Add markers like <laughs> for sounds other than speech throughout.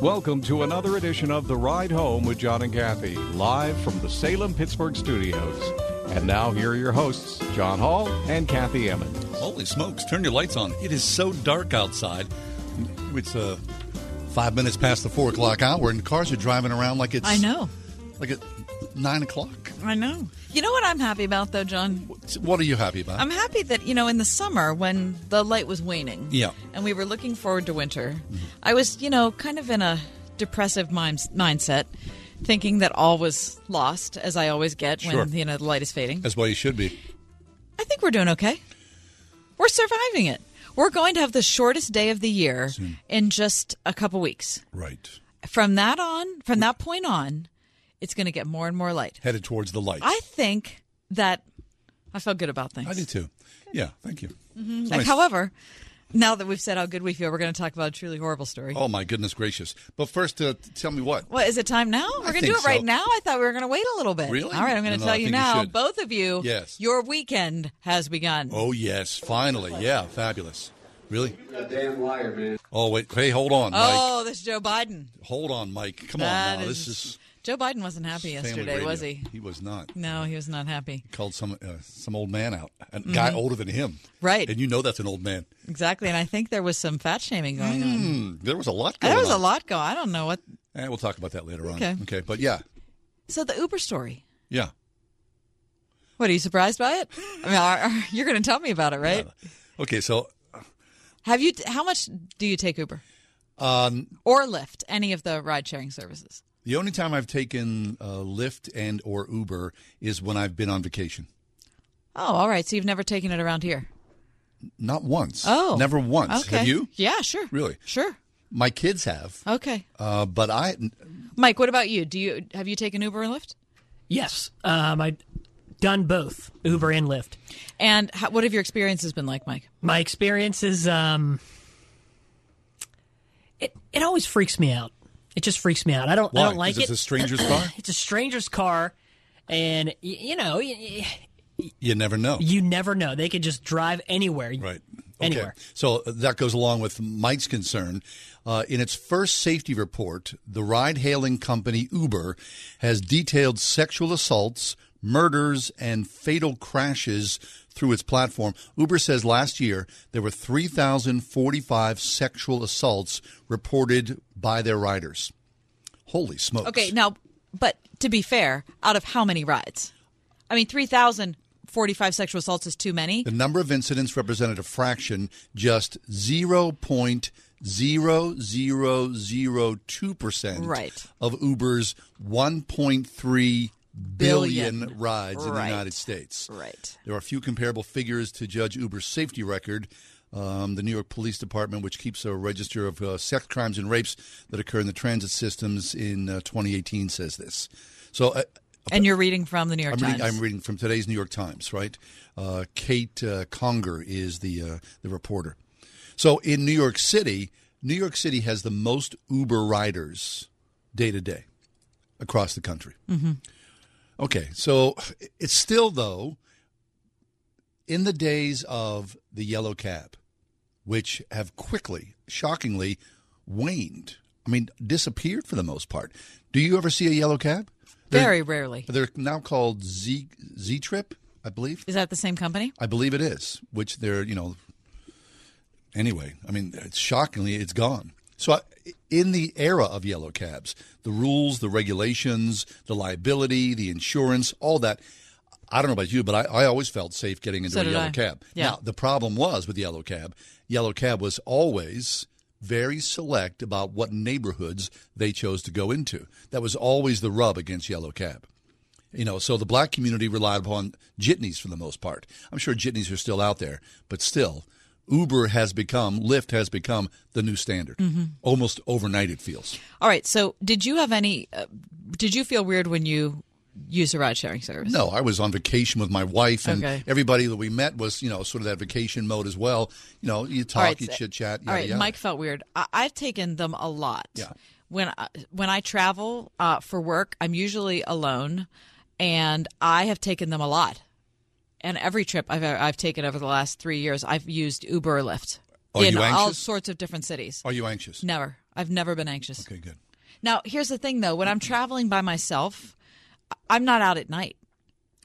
Welcome to another edition of The Ride Home with John and Kathy, live from the Salem Pittsburgh studios. And now, here are your hosts, John Hall and Kathy Emmons. Holy smokes, turn your lights on. It is so dark outside. It's uh, five minutes past the four o'clock hour, and cars are driving around like it's. I know. Like at nine o'clock. I know. You know what I'm happy about, though, John? What are you happy about? I'm happy that, you know, in the summer when the light was waning Yeah. and we were looking forward to winter, mm-hmm. I was, you know, kind of in a depressive mind- mindset, thinking that all was lost, as I always get when, you know, the light is fading. That's why you should be. I think we're doing okay. We're surviving it. We're going to have the shortest day of the year in just a couple weeks. Right. From that on, from that point on, it's going to get more and more light. Headed towards the light. I think that I felt good about things. I do too. Yeah, thank you. Mhm. Nice. However, now that we've said how good we feel, we're going to talk about a truly horrible story. Oh, my goodness gracious. But first, uh, tell me what? What is it time now? We're going to do think it right now. I thought we were going to wait a little bit. Really? All right, I'm going to no, tell I you think you now, both of you. Yes. Your weekend has begun. Oh, yes, finally. Yeah, fabulous. Really? A damn liar, man. Oh, wait. Hey, hold on, Mike. Oh, this is Joe Biden. Hold on, Mike. Come That on now. is- This is Joe Biden wasn't happy yesterday, was he? He was not. No, he was not happy. Called some uh, some old man out, a guy older than him. Mm-hmm. Right. And you know that's an old man. Exactly, and I think there was some fat shaming going on. Hmm, there was a lot going There was on. a lot going. I don't know what. Eh, we'll talk about that later on. Okay. Okay. But yeah, So the Uber story. yeah. What are you surprised by it? I mean, are, are- you're going to tell me about it, right? Okay. So Have you? How much do you take Uber um, or Lyft? Any of the ride-sharing services? The only time I've taken uh, Lyft and or Uber is when I've been on vacation. Oh, all right. So you've never taken it around here? Not once. Oh, Never once. Okay. Have you? Yeah, sure. Really? Sure. My kids have. Okay. Uh, but I, Mike, what about you? Do you have you taken Uber and Lyft? Yes, um, I've done both Uber and Lyft. And how, what have your experiences been like, Mike? My experience is um, it it always freaks me out. It just freaks me out. I don't why? I don't like it. It's a stranger's car. <clears throat> It's a stranger's car, and y- you know You never know. you never know. They could just drive anywhere. Right. Anywhere. Okay. So uh, that goes along with Mike's concern. Uh, in its first safety report, the ride hailing company Uber has detailed sexual assaults, murders, and fatal crashes through its platform. Uber says last year there were 3,045 sexual assaults reported by their riders. Holy smokes. Okay, now, but to be fair, out of how many rides? I mean, three thousand forty-five sexual assaults is too many. The number of incidents represented a fraction, just 0.0002% Right. of Uber's 1.3 billion, Billion. rides in the United States. Right. There are a few comparable figures to judge Uber's safety record. Um, the New York Police Department, which keeps a register of uh, sex crimes and rapes that occur in the transit systems in uh, 2018, says this. So, uh, And you're reading from the New York I'm Times. reading, I'm reading from today's New York Times, right? Uh, Kate uh, Conger is the uh, the reporter. So in New York City, New York City has the most Uber riders day to day across the country. Mm-hmm. Okay, so it's still though in the days of the yellow cab, which have quickly, shockingly, waned. I mean, disappeared for the most part. Do you ever see a yellow cab? They're- Very rarely. they're now called Z Z Trip, I believe. Is that the same company? I believe it is. Which they're you know. Anyway, I mean, it's shockingly, it's gone. So, I, in the era of yellow cabs, the rules, the regulations, the liability, the insurance, all that. I don't know about you, but I, I always felt safe getting into So a yellow I. cab. Yeah. Now, the problem was with yellow cab, yellow cab was always very select about what neighborhoods they chose to go into. That was always the rub against yellow cab. You know, so the black community relied upon jitneys for the most part. I'm sure jitneys are still out there, but still, Uber has become, Lyft has become the new standard. Mm-hmm. Almost overnight, it feels. All right. So, did you have any? Uh, did you feel weird when you used a ride sharing service? No, I was on vacation with my wife, and Okay. everybody that we met was, you know, sort of that vacation mode as well. You know, you talk, right, you so- chit chat. All right, Mike felt weird. I, I've taken them a lot. Yeah. When I, when I travel uh, for work, I'm usually alone, and I have taken them a lot. And every trip I've I've taken over the last three years, I've used Uber or Lyft Are in you all sorts of different cities. Are you anxious? Never. I've never been anxious. Okay, good. Now, here's the thing, though. When I'm traveling by myself, I'm not out at night.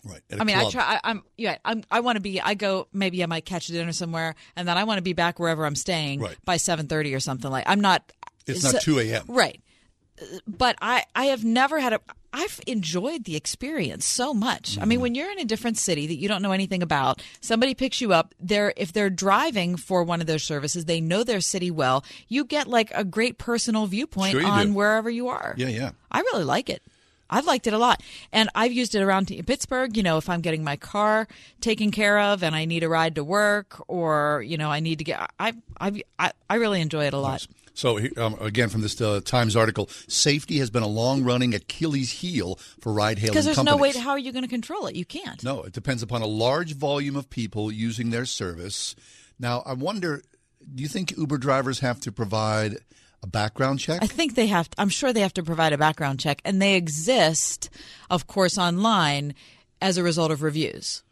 Right. at a I mean, I try. I, I'm yeah. I'm. I want to be. I go. Maybe I might catch a dinner somewhere, and then I want to be back wherever I'm staying Right. by seven thirty or something like. I'm not. It's not 2 a.m.. Right. But I. I have never had a. I've enjoyed the experience so much. I Mm-hmm. mean, when you're in a different city that you don't know anything about, somebody picks you up. They're if they're driving for one of those services, they know their city well. You get like a great personal viewpoint Sure on do. wherever you are. Yeah, yeah. I really like it. I've liked it a lot. And I've used it around Pittsburgh, you know, if I'm getting my car taken care of and I need a ride to work or, you know, I need to get I I I, I really enjoy it a lot. So um, again, from this uh, Times article, safety has been a long-running Achilles heel for ride-hailing companies. Because there's no way how are you going to control it? You can't. No, it depends upon a large volume of people using their service. Now, I wonder, do you think Uber drivers have to provide a background check? I think they have. To, I'm sure they have to provide a background check, and they exist, of course, online as a result of reviews.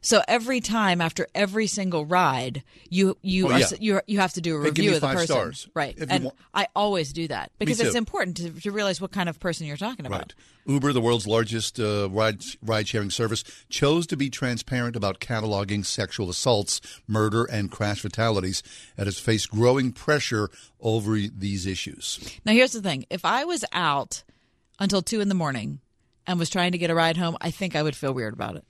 So every time after every single ride, you you Oh, are, yeah. you you have to do a Hey, give review of the person, stars. right? And I always do that because it's important to, to realize what kind of person you're talking about. Right. Uber, the world's largest uh, ride ride sharing service, chose to be transparent about cataloging sexual assaults, murder, and crash fatalities, and has faced growing pressure over these issues. Now, here's the thing: if I was out until two in the morning and was trying to get a ride home, I think I would feel weird about it.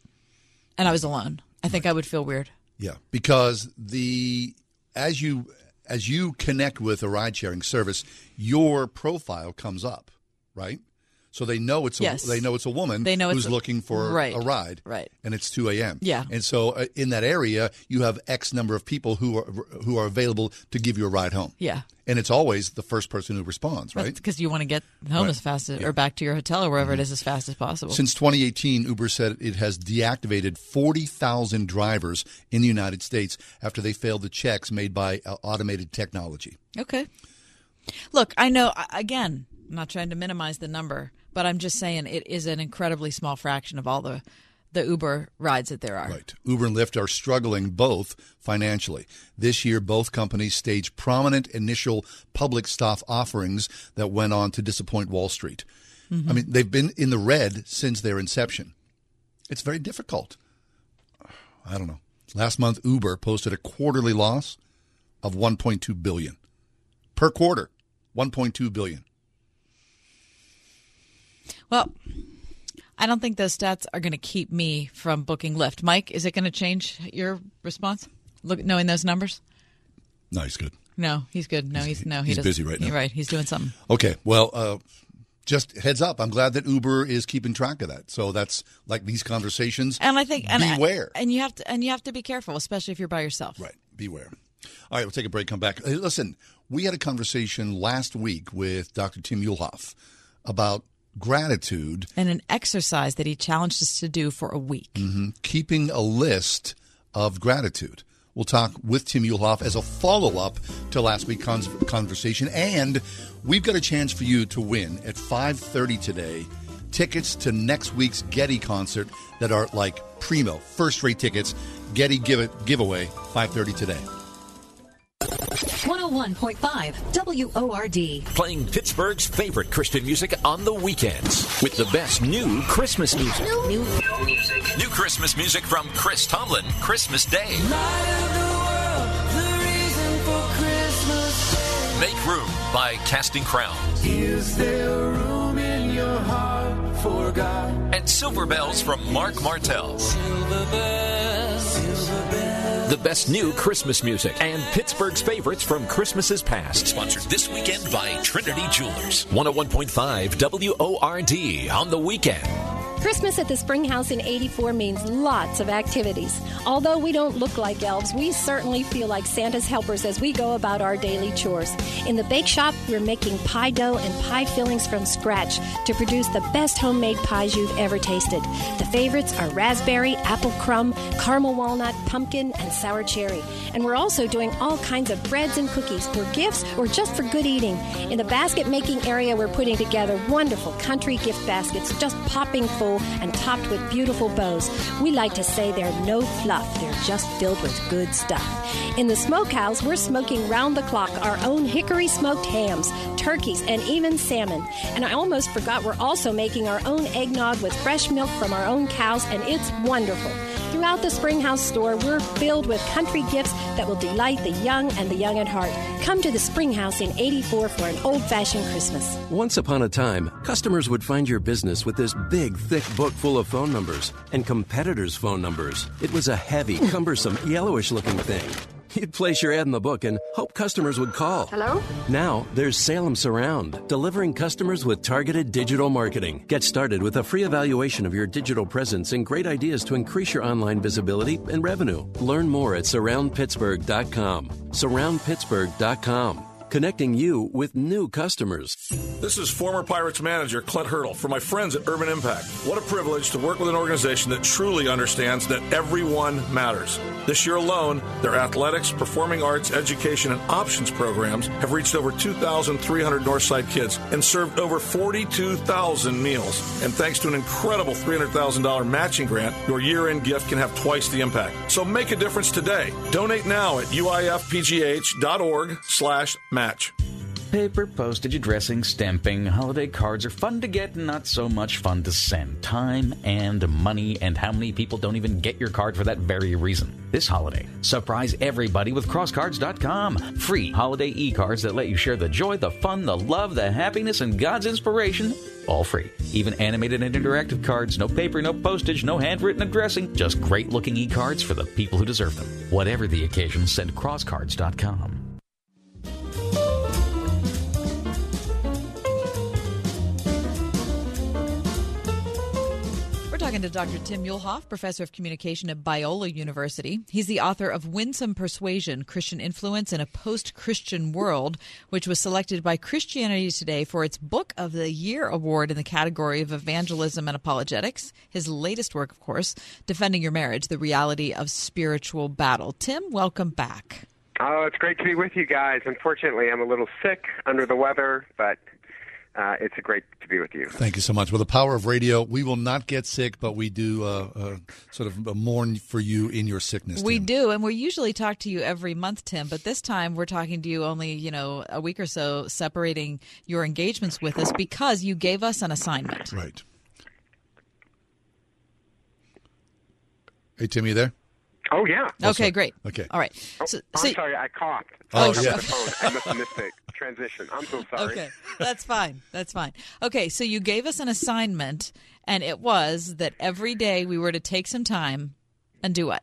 And I was alone. I think I would feel weird. Yeah, because the as you as you connect with a ride sharing service, your profile comes up, right? So they know it's a, Yes. they know it's a woman They know who's a- looking for right, a ride, right. And it's two a.m. Yeah. and so uh, in that area you have X number of people who are who are available to give you a ride home. Yeah. and it's always the first person who responds, right? Because you want to get home Right. as fast as, or back to your hotel or wherever it is as fast as possible. Since 2018, Uber said it has deactivated 40,000 drivers in the United States after they failed the checks made by uh, automated technology. Okay. Look, I know, again, I'm not trying to minimize the number, but I'm just saying it is an incredibly small fraction of all the, the Uber rides that there are. Right. Uber and Lyft are struggling both financially. This year, both companies staged prominent initial public stock offerings that went on to disappoint Wall Street. Mm-hmm. I mean, they've been in the red since their inception. It's very difficult. I don't know. Last month, Uber posted a quarterly loss of 1.2 billion per quarter. 1.2 billion. Well, I don't think those stats are going to keep me from booking Lyft. Mike, is it going to change your response? Look, knowing those numbers? No, he's good. No, he's good. No, he's no, he he's busy right now. You're right. He's doing something. Okay. Well, uh, just heads up. I'm glad that Uber is keeping track of that. So that's like these conversations. And I think and beware. and you have to and you have to be careful, especially if you're by yourself. Right. Beware. All right, we'll take a break, come back. Hey, listen, we had a conversation last week with Dr. Tim Muehlhoff about gratitude, And an exercise that he challenged us to do for a week. Mm-hmm. keeping a list of gratitude. We'll talk with Tim Muehlhoff as a follow up to last week's con- conversation. And we've got a chance for you to win at 5.30 today tickets to next week's Getty concert that are like primo, first rate tickets. Getty give it, giveaway, 5.30 today. 101.5 WORD. Playing Pittsburgh's favorite Christian music on the weekends with the best new Christmas music. New New Christmas music from Chris Tomlin, Christmas Day. Make Room by Casting Crowns. Is there room in your heart for God? And Silver Bells from Mark Martell. Silver bells, silver bells. The best new Christmas music and Pittsburgh's favorites from Christmases past. Sponsored this weekend by Trinity Jewelers. 101.5 WORD on the weekend. Christmas at the Spring House in 84 means lots of activities. Although we don't look like elves, we certainly feel like Santa's helpers as we go about our daily chores. In the bake shop, we're making pie dough and pie fillings from scratch to produce the best homemade pies you've ever tasted. The favorites are raspberry, apple crumb, caramel walnut, pumpkin, and sour cherry. And we're also doing all kinds of breads and cookies for gifts or just for good eating. In the basket making area, we're putting together wonderful country gift baskets just popping full and topped with beautiful bows. We like to say they're no fluff, they're just filled with good stuff. In the smokehouse, we're smoking round the clock our own hickory smoked hams, turkeys, and even salmon. And I almost forgot we're also making our own eggnog with fresh milk from our own cows, and it's wonderful. Throughout the Springhouse store, we're filled with country gifts that will delight the young and the young at heart. Come to the Springhouse in 84 for an old fashioned Christmas. Once upon a time, customers would find your business with this big, thick book full of phone numbers and competitors' phone numbers. It was a heavy, cumbersome, yellowish looking thing. You'd place your ad in the book and hope customers would call. Hello? Now, there's Salem Surround, delivering customers with targeted digital marketing. Get started with a free evaluation of your digital presence and great ideas to increase your online visibility and revenue. Learn more at surroundpittsburgh.com. Surroundpittsburgh.com connecting you with new customers. This is former Pirates manager Clint Hurdle for my friends at Urban Impact. What a privilege to work with an organization that truly understands that everyone matters. This year alone, their athletics, performing arts, education, and options programs have reached over 2,300 Northside kids and served over 42,000 meals. And thanks to an incredible $300,000 matching grant, your year end gift can have twice the impact. So make a difference today. Donate now at uifpgh.org slash match. Paper, postage, addressing, stamping, holiday cards are fun to get not so much fun to send. Time and money, and how many people don't even get your card for that very reason? This holiday, surprise everybody with crosscards.com. Free holiday e cards that let you share the joy, the fun, the love, the happiness, and God's inspiration. All free. Even animated and interactive cards. No paper, no postage, no handwritten addressing. Just great looking e cards for the people who deserve them. Whatever the occasion, send crosscards.com. talking to Dr. Tim Muehlhoff, professor of communication at Biola University. He's the author of Winsome Persuasion Christian Influence in a Post Christian World, which was selected by Christianity Today for its Book of the Year award in the category of evangelism and apologetics. His latest work, of course, Defending Your Marriage The Reality of Spiritual Battle. Tim, welcome back. Oh, it's great to be with you guys. Unfortunately, I'm a little sick, under the weather, but uh, it's a great to be with you. Thank you so much. With the power of radio, we will not get sick, but we do uh, uh, sort of mourn for you in your sickness. We Tim. do, and we usually talk to you every month, Tim. But this time, we're talking to you only, you know, a week or so, separating your engagements with us because you gave us an assignment. Right. Hey, Tim, you there? Oh yeah. Okay, great. Okay. All right. Oh, So, I'm so- sorry, I coughed. Oh, I yeah. I must have missed the transition. I'm so sorry. Okay, that's fine. That's fine. Okay, so you gave us an assignment, and it was that every day we were to take some time and do what?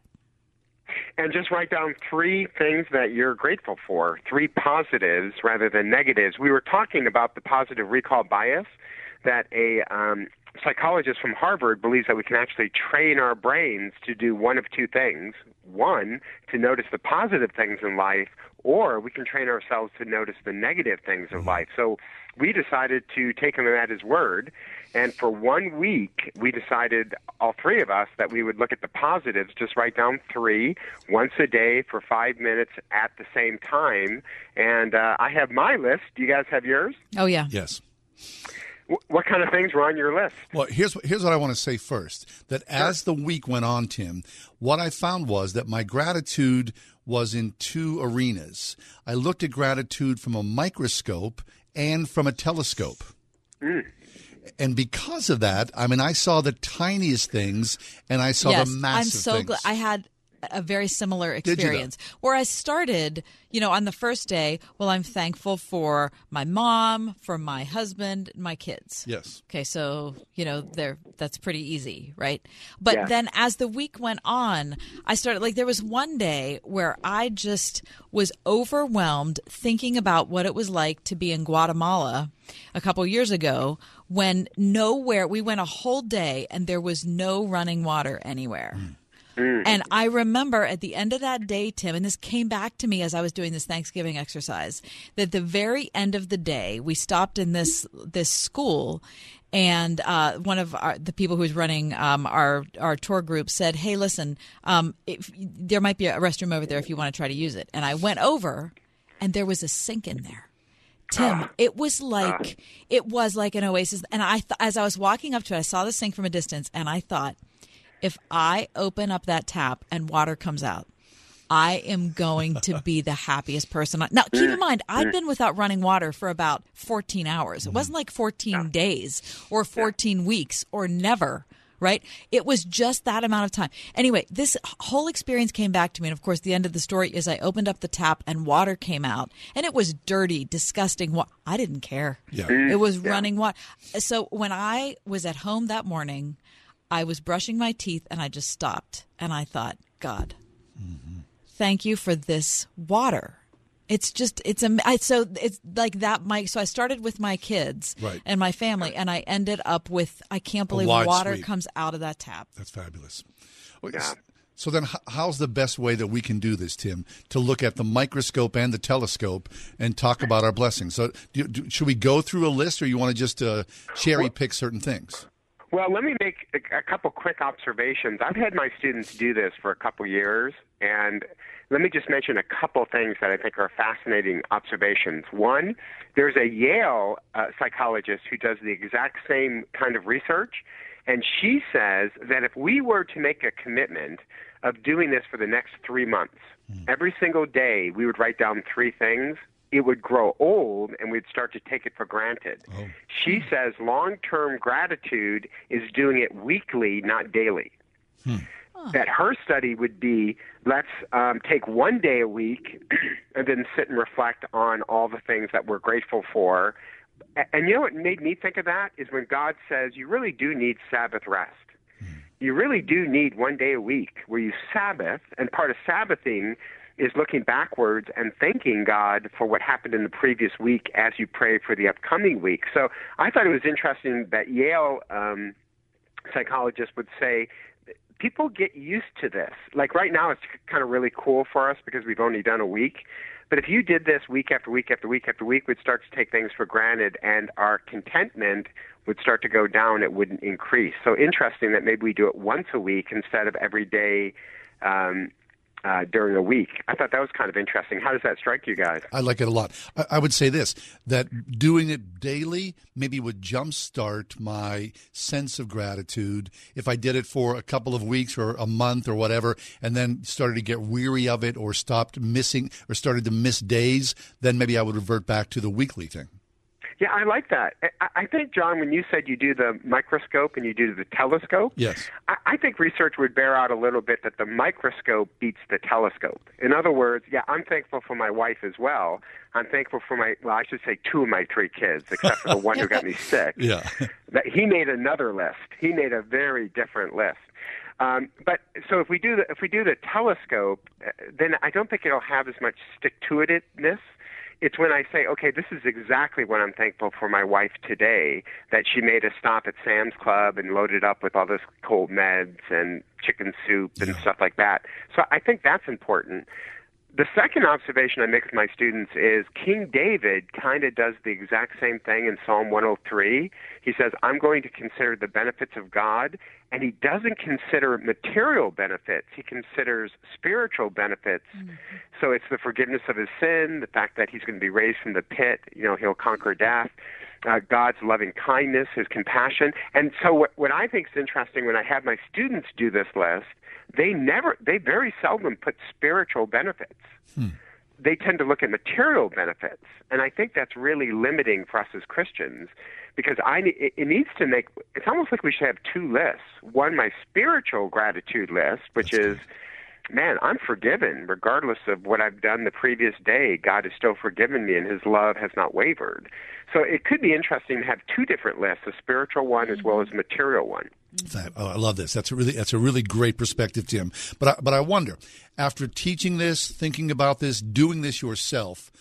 And just write down three things that you're grateful for, three positives rather than negatives. We were talking about the positive recall bias that a um, psychologist from Harvard believes that we can actually train our brains to do one of two things. One, to notice the positive things in life, or we can train ourselves to notice the negative things of life. So we decided to take him at his word. And for one week, we decided, all three of us, that we would look at the positives, just write down three once a day for five minutes at the same time. And uh, I have my list. Do you guys have yours? Oh yeah. Yes. Wh- What kind of things were on your list? Well, here's here's what I want to say first. That as the week went on, Tim, what I found was that my gratitude was in two arenas. I looked at gratitude from a microscope and from a telescope. Mm. And because of that, I mean, I saw the tiniest things and I saw yes, the massive I'm so glad. I had a very similar experience where I started, you know, on the first day, well, I'm thankful for my mom, for my husband, my kids. Yes. Okay, so, you know, there that's pretty easy, right? But Yeah. then as the week went on, I started like there was one day where I just was overwhelmed thinking about what it was like to be in Guatemala a couple years ago when nowhere we went a whole day and there was no running water anywhere. And I remember at the end of that day, Tim, and this came back to me as I was doing this Thanksgiving exercise, that the very end of the day, we stopped in this this school, and uh, one of our, the people who was running um, our our tour group said, "Hey, listen, um, if, there might be a restroom over there if you want to try to use it." And I went over, and there was a sink in there. Tim, it was like it was like an oasis, and I th- as I was walking up to it, I saw the sink from a distance, and I thought, if I open up that tap and water comes out, I am going to be the <laughs> happiest person. Now, keep in mind, I've been without running water for about 14 hours. It wasn't like 14 days or 14 weeks or never. Right? It was just that amount of time. Anyway, this whole experience came back to me. And of course, the end of the story is I opened up the tap and water came out. And it was dirty, disgusting. Wa- I didn't care. Yeah. Mm, it was running water. So when I was at home that morning, I was brushing my teeth and I just stopped and I thought, God, thank you for this water. It's just it's a I, so it's like that. Mike. So I started with my kids Right. and my family, and I ended up with I can't believe water sweep. comes out of that tap. That's fabulous. Well, s- So then, how's the best way that we can do this, Tim? To look at the microscope and the telescope and talk about our blessings. So, do, do, should we go through a list, or you want to just uh, cherry pick certain things? Well, let me make a, a couple quick observations. I've had my students do this for a couple years, and let me just mention a couple things that I think are fascinating observations. One, there's a Yale uh, psychologist who does the exact same kind of research, and she says that if we were to make a commitment of doing this for the next three months, every single day we would write down three things, it would grow old and we'd start to take it for granted. She says long term gratitude is doing it weekly, not daily. That her study would be let's um, take one day a week <clears throat> and then sit and reflect on all the things that we're grateful for. And you know what made me think of that is when God says you really do need Sabbath rest. You really do need one day a week where you Sabbath, and part of Sabbathing is looking backwards and thanking God for what happened in the previous week as you pray for the upcoming week. So I thought it was interesting that Yale um, psychologists would say people get used to this. Like right now, it's kind of really cool for us because we've only done a week. But if you did this week after week after week after week, we'd start to take things for granted, and our contentment would start to go down. It wouldn't increase. So interesting that maybe we do it once a week instead of every day um, uh, during a week. I thought that was kind of interesting. How does that strike you guys? I like it a lot. I, I would say this that doing it daily maybe would jumpstart my sense of gratitude. If I did it for a couple of weeks or a month or whatever, and then started to get weary of it or stopped missing or started to miss days, then maybe I would revert back to the weekly thing. Yeah, I like that. I, I think, John, when you said you do the microscope and you do the telescope, Yes. I, think research would bear out a little bit that the microscope beats the telescope. In other words, yeah, I'm thankful for my wife as well. I'm thankful for my, well, I should say two of my three kids, except for the one who got me <laughs> sick. Yeah. That he made another list. He made a very different list. Um, but so if we do the if we do the telescope, uh, then I don't think it'll have as much stick to itness. It's when I say, okay, this is exactly what I'm thankful for my wife today. That she made a stop at Sam's Club and loaded up with all this cold meds and chicken soup and stuff like that. So I think that's important. The second observation I make with my students is King David kind of does the exact same thing in Psalm 103. He says, I'm going to consider the benefits of God, and he doesn't consider material benefits. He considers spiritual benefits. Mm-hmm. So it's the forgiveness of his sin, the fact that he's going to be raised from the pit, you know, he'll conquer death. Uh, God's loving kindness, His compassion, and so what, what I think is interesting when I have my students do this list, they never, they very seldom put spiritual benefits. They tend to look at material benefits, and I think that's really limiting for us as Christians because I it, it needs to make it's almost like we should have two lists. One, my spiritual gratitude list, which is man, I'm forgiven regardless of what I've done the previous day. God has still forgiven me, and His love has not wavered. So it could be interesting to have two different lists: a spiritual one as well as a material one. That, oh, I love this. That's a really that's a really great perspective, Tim. But I, but I wonder, after teaching this, thinking about this, doing this yourself,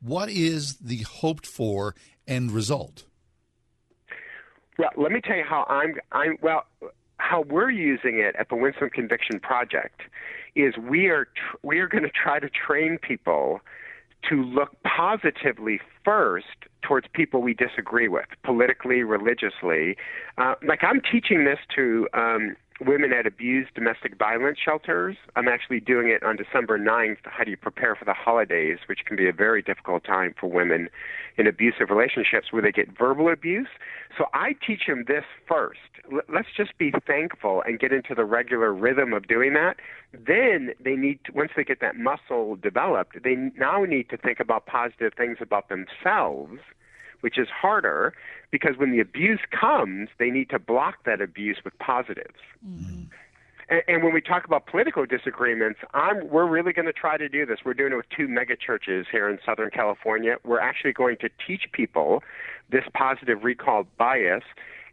what is the hoped for end result? Well, let me tell you how I'm. I'm well. How we're using it at the Winsome Conviction Project is we are tr- we are going to try to train people to look positively first towards people we disagree with, politically, religiously. Uh, like I'm teaching this to um, women at abused domestic violence shelters. I'm actually doing it on December 9th. How do you prepare for the holidays, which can be a very difficult time for women in abusive relationships where they get verbal abuse. So I teach them this first. Let's just be thankful and get into the regular rhythm of doing that. Then they need to, once they get that muscle developed, they now need to think about positive things about themselves which is harder because when the abuse comes, they need to block that abuse with positives. Mm-hmm. And, and when we talk about political disagreements, I'm, we're really going to try to do this. We're doing it with two megachurches here in Southern California. We're actually going to teach people this positive recall bias,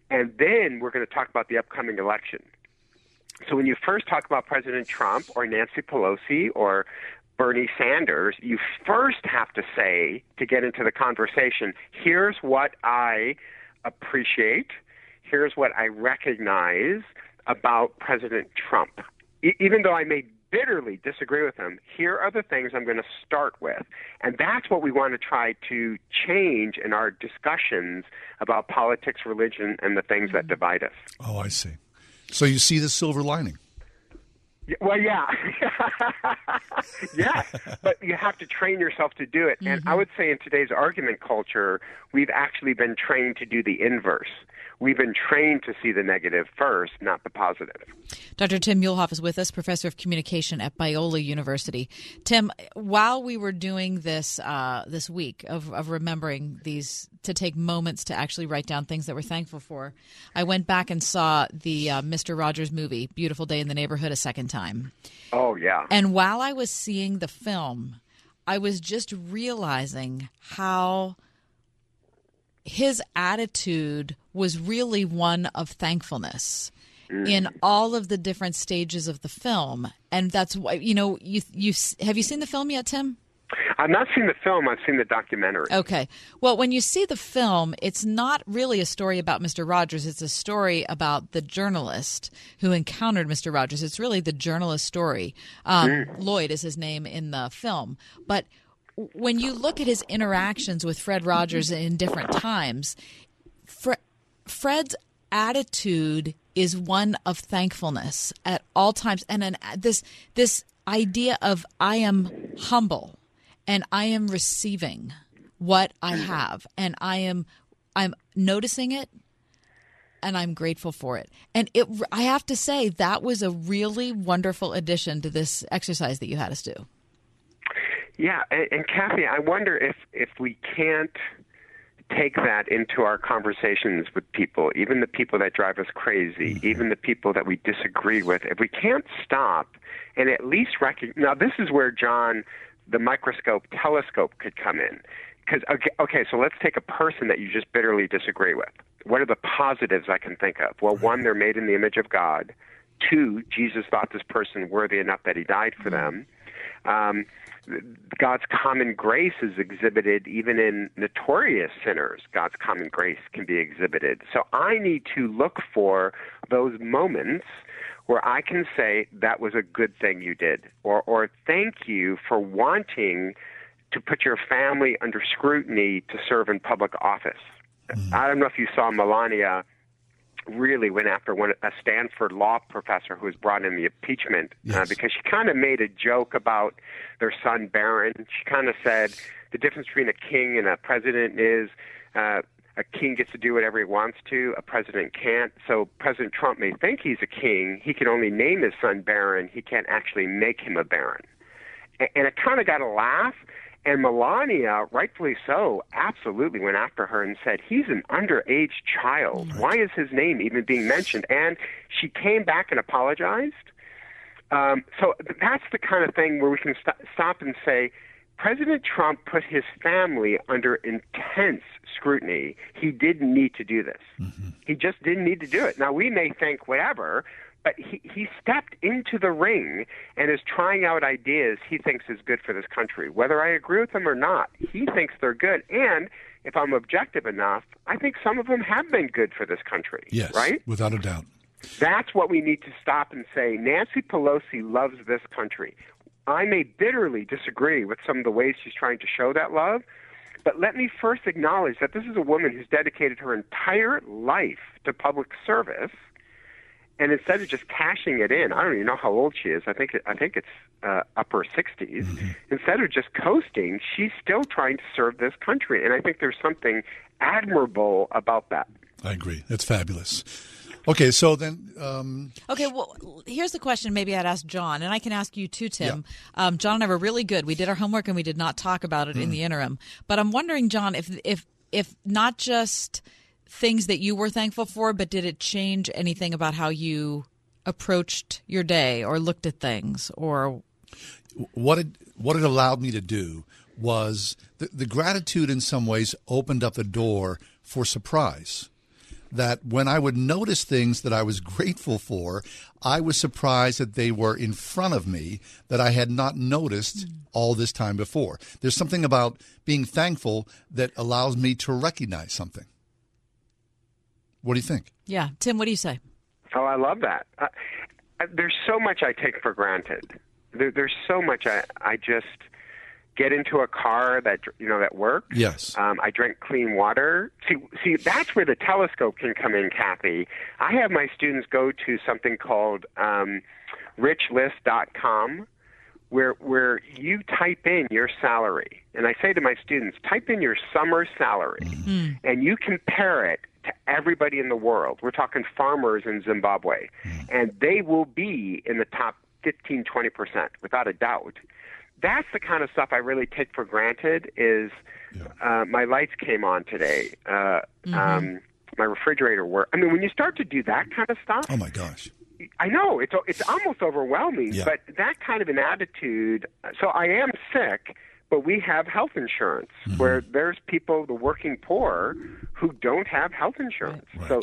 and then we're going to talk about the upcoming election. So when you first talk about President Trump or Nancy Pelosi or Bernie Sanders, you first have to say, to get into the conversation, here's what I appreciate, here's what I recognize about President Trump. E- even though I may bitterly disagree with him, here are the things I'm going to start with. And that's what we want to try to change in our discussions about politics, religion, and the things that mm-hmm. divide us. Oh, I see. So you see the silver lining. Well, yeah, <laughs> yeah, but you have to train yourself to do it. Mm-hmm. And I would say in today's argument culture, we've actually been trained to do the inverse we've been trained to see the negative first, not the positive. Dr. Tim Muehlhoff is with us, professor of communication at Biola University. Tim, while we were doing this uh, this week of, of remembering these, to take moments to actually write down things that we're thankful for, I went back and saw the uh, Mr. Rogers movie, Beautiful Day in the Neighborhood, a second time. Oh, yeah. And while I was seeing the film, I was just realizing how his attitude was really one of thankfulness mm. in all of the different stages of the film and that's why you know you you have you seen the film yet tim I've not seen the film. I've seen the documentary. Okay. Well, when you see the film, it's not really a story about Mr. Rogers. It's a story about the journalist who encountered Mr. Rogers. It's really the journalist story. Um, mm. Lloyd is his name in the film. But when you look at his interactions with Fred Rogers in different times, Fre- Fred's attitude is one of thankfulness at all times, and an, this this idea of I am humble and I am receiving what I have, and I am I'm noticing it and I'm grateful for it. And it, I have to say, that was a really wonderful addition to this exercise that you had us do. Yeah, and, and Kathy, I wonder if if we can't take that into our conversations with people, even the people that drive us crazy, mm-hmm. even the people that we disagree with, if we can't stop and at least recognize. Now, this is where John, the microscope telescope, could come in. Because okay, okay, so let's take a person that you just bitterly disagree with. What are the positives I can think of? Well, one, they're made in the image of God. Two, Jesus thought this person worthy enough that he died for them. Um, God's common grace is exhibited even in notorious sinners. God's common grace can be exhibited. So I need to look for those moments where I can say that was a good thing you did, or or thank you for wanting to put your family under scrutiny to serve in public office. Mm-hmm. I don't know if you saw Melania really went after one a Stanford law professor who was brought in the impeachment uh, yes. uh, because she kind of made a joke about their son Barron. She kind of said the difference between a king and a president is uh, a king gets to do whatever he wants to, a president can't. So President Trump may think he's a king. He can only name his son Barron. He can't actually make him a baron. And, and it kind of got a laugh. And Melania, rightfully so, absolutely went after her and said, He's an underage child. Why is his name even being mentioned? And she came back and apologized. Um, so that's the kind of thing where we can st- stop and say, President Trump put his family under intense scrutiny. He didn't need to do this. Mm-hmm. He just didn't need to do it. Now, we may think whatever, but he, he stepped into the ring and is trying out ideas he thinks is good for this country. Whether I agree with them or not, he thinks they're good. And if I'm objective enough, I think some of them have been good for this country. Yes, right? Without a doubt. That's what we need to stop and say. Nancy Pelosi loves this country. I may bitterly disagree with some of the ways she's trying to show that love, but let me first acknowledge that this is a woman who's dedicated her entire life to public service. And instead of just cashing it in, I don't even know how old she is. I think I think it's uh, upper 60s. Mm-hmm. Instead of just coasting, she's still trying to serve this country, and I think there's something admirable about that. I agree. That's fabulous. Okay, so then. Um, okay, well, here's the question. Maybe I'd ask John, and I can ask you too, Tim. Yeah. Um, John and I were really good. We did our homework, and we did not talk about it mm. in the interim. But I'm wondering, John, if if if not just things that you were thankful for, but did it change anything about how you approached your day or looked at things, or what it what it allowed me to do was the, the gratitude in some ways opened up the door for surprise that when I would notice things that I was grateful for, I was surprised that they were in front of me that I had not noticed mm. all this time before. There's something about being thankful that allows me to recognize something. What do you think? Yeah. Tim, what do you say? Oh, I love that. Uh, there's so much I take for granted. There, there's so much I, I just get into a car that you know that works. Yes. Um, I drink clean water. See, see, that's where the telescope can come in, Kathy. I have my students go to something called um, richlist.com, where where you type in your salary, and I say to my students, type in your summer salary, mm-hmm. and you compare it to everybody in the world. We're talking farmers in Zimbabwe, mm-hmm. and they will be in the top 15, 20 percent without a doubt that's the kind of stuff I really take for granted. Is yeah. uh, my lights came on today? Uh, mm-hmm. um, my refrigerator worked. I mean, when you start to do that kind of stuff, oh my gosh, I know it's it's almost overwhelming. Yeah. But that kind of an attitude. So I am sick, but we have health insurance. Mm-hmm. Where there's people, the working poor, who don't have health insurance. Right. So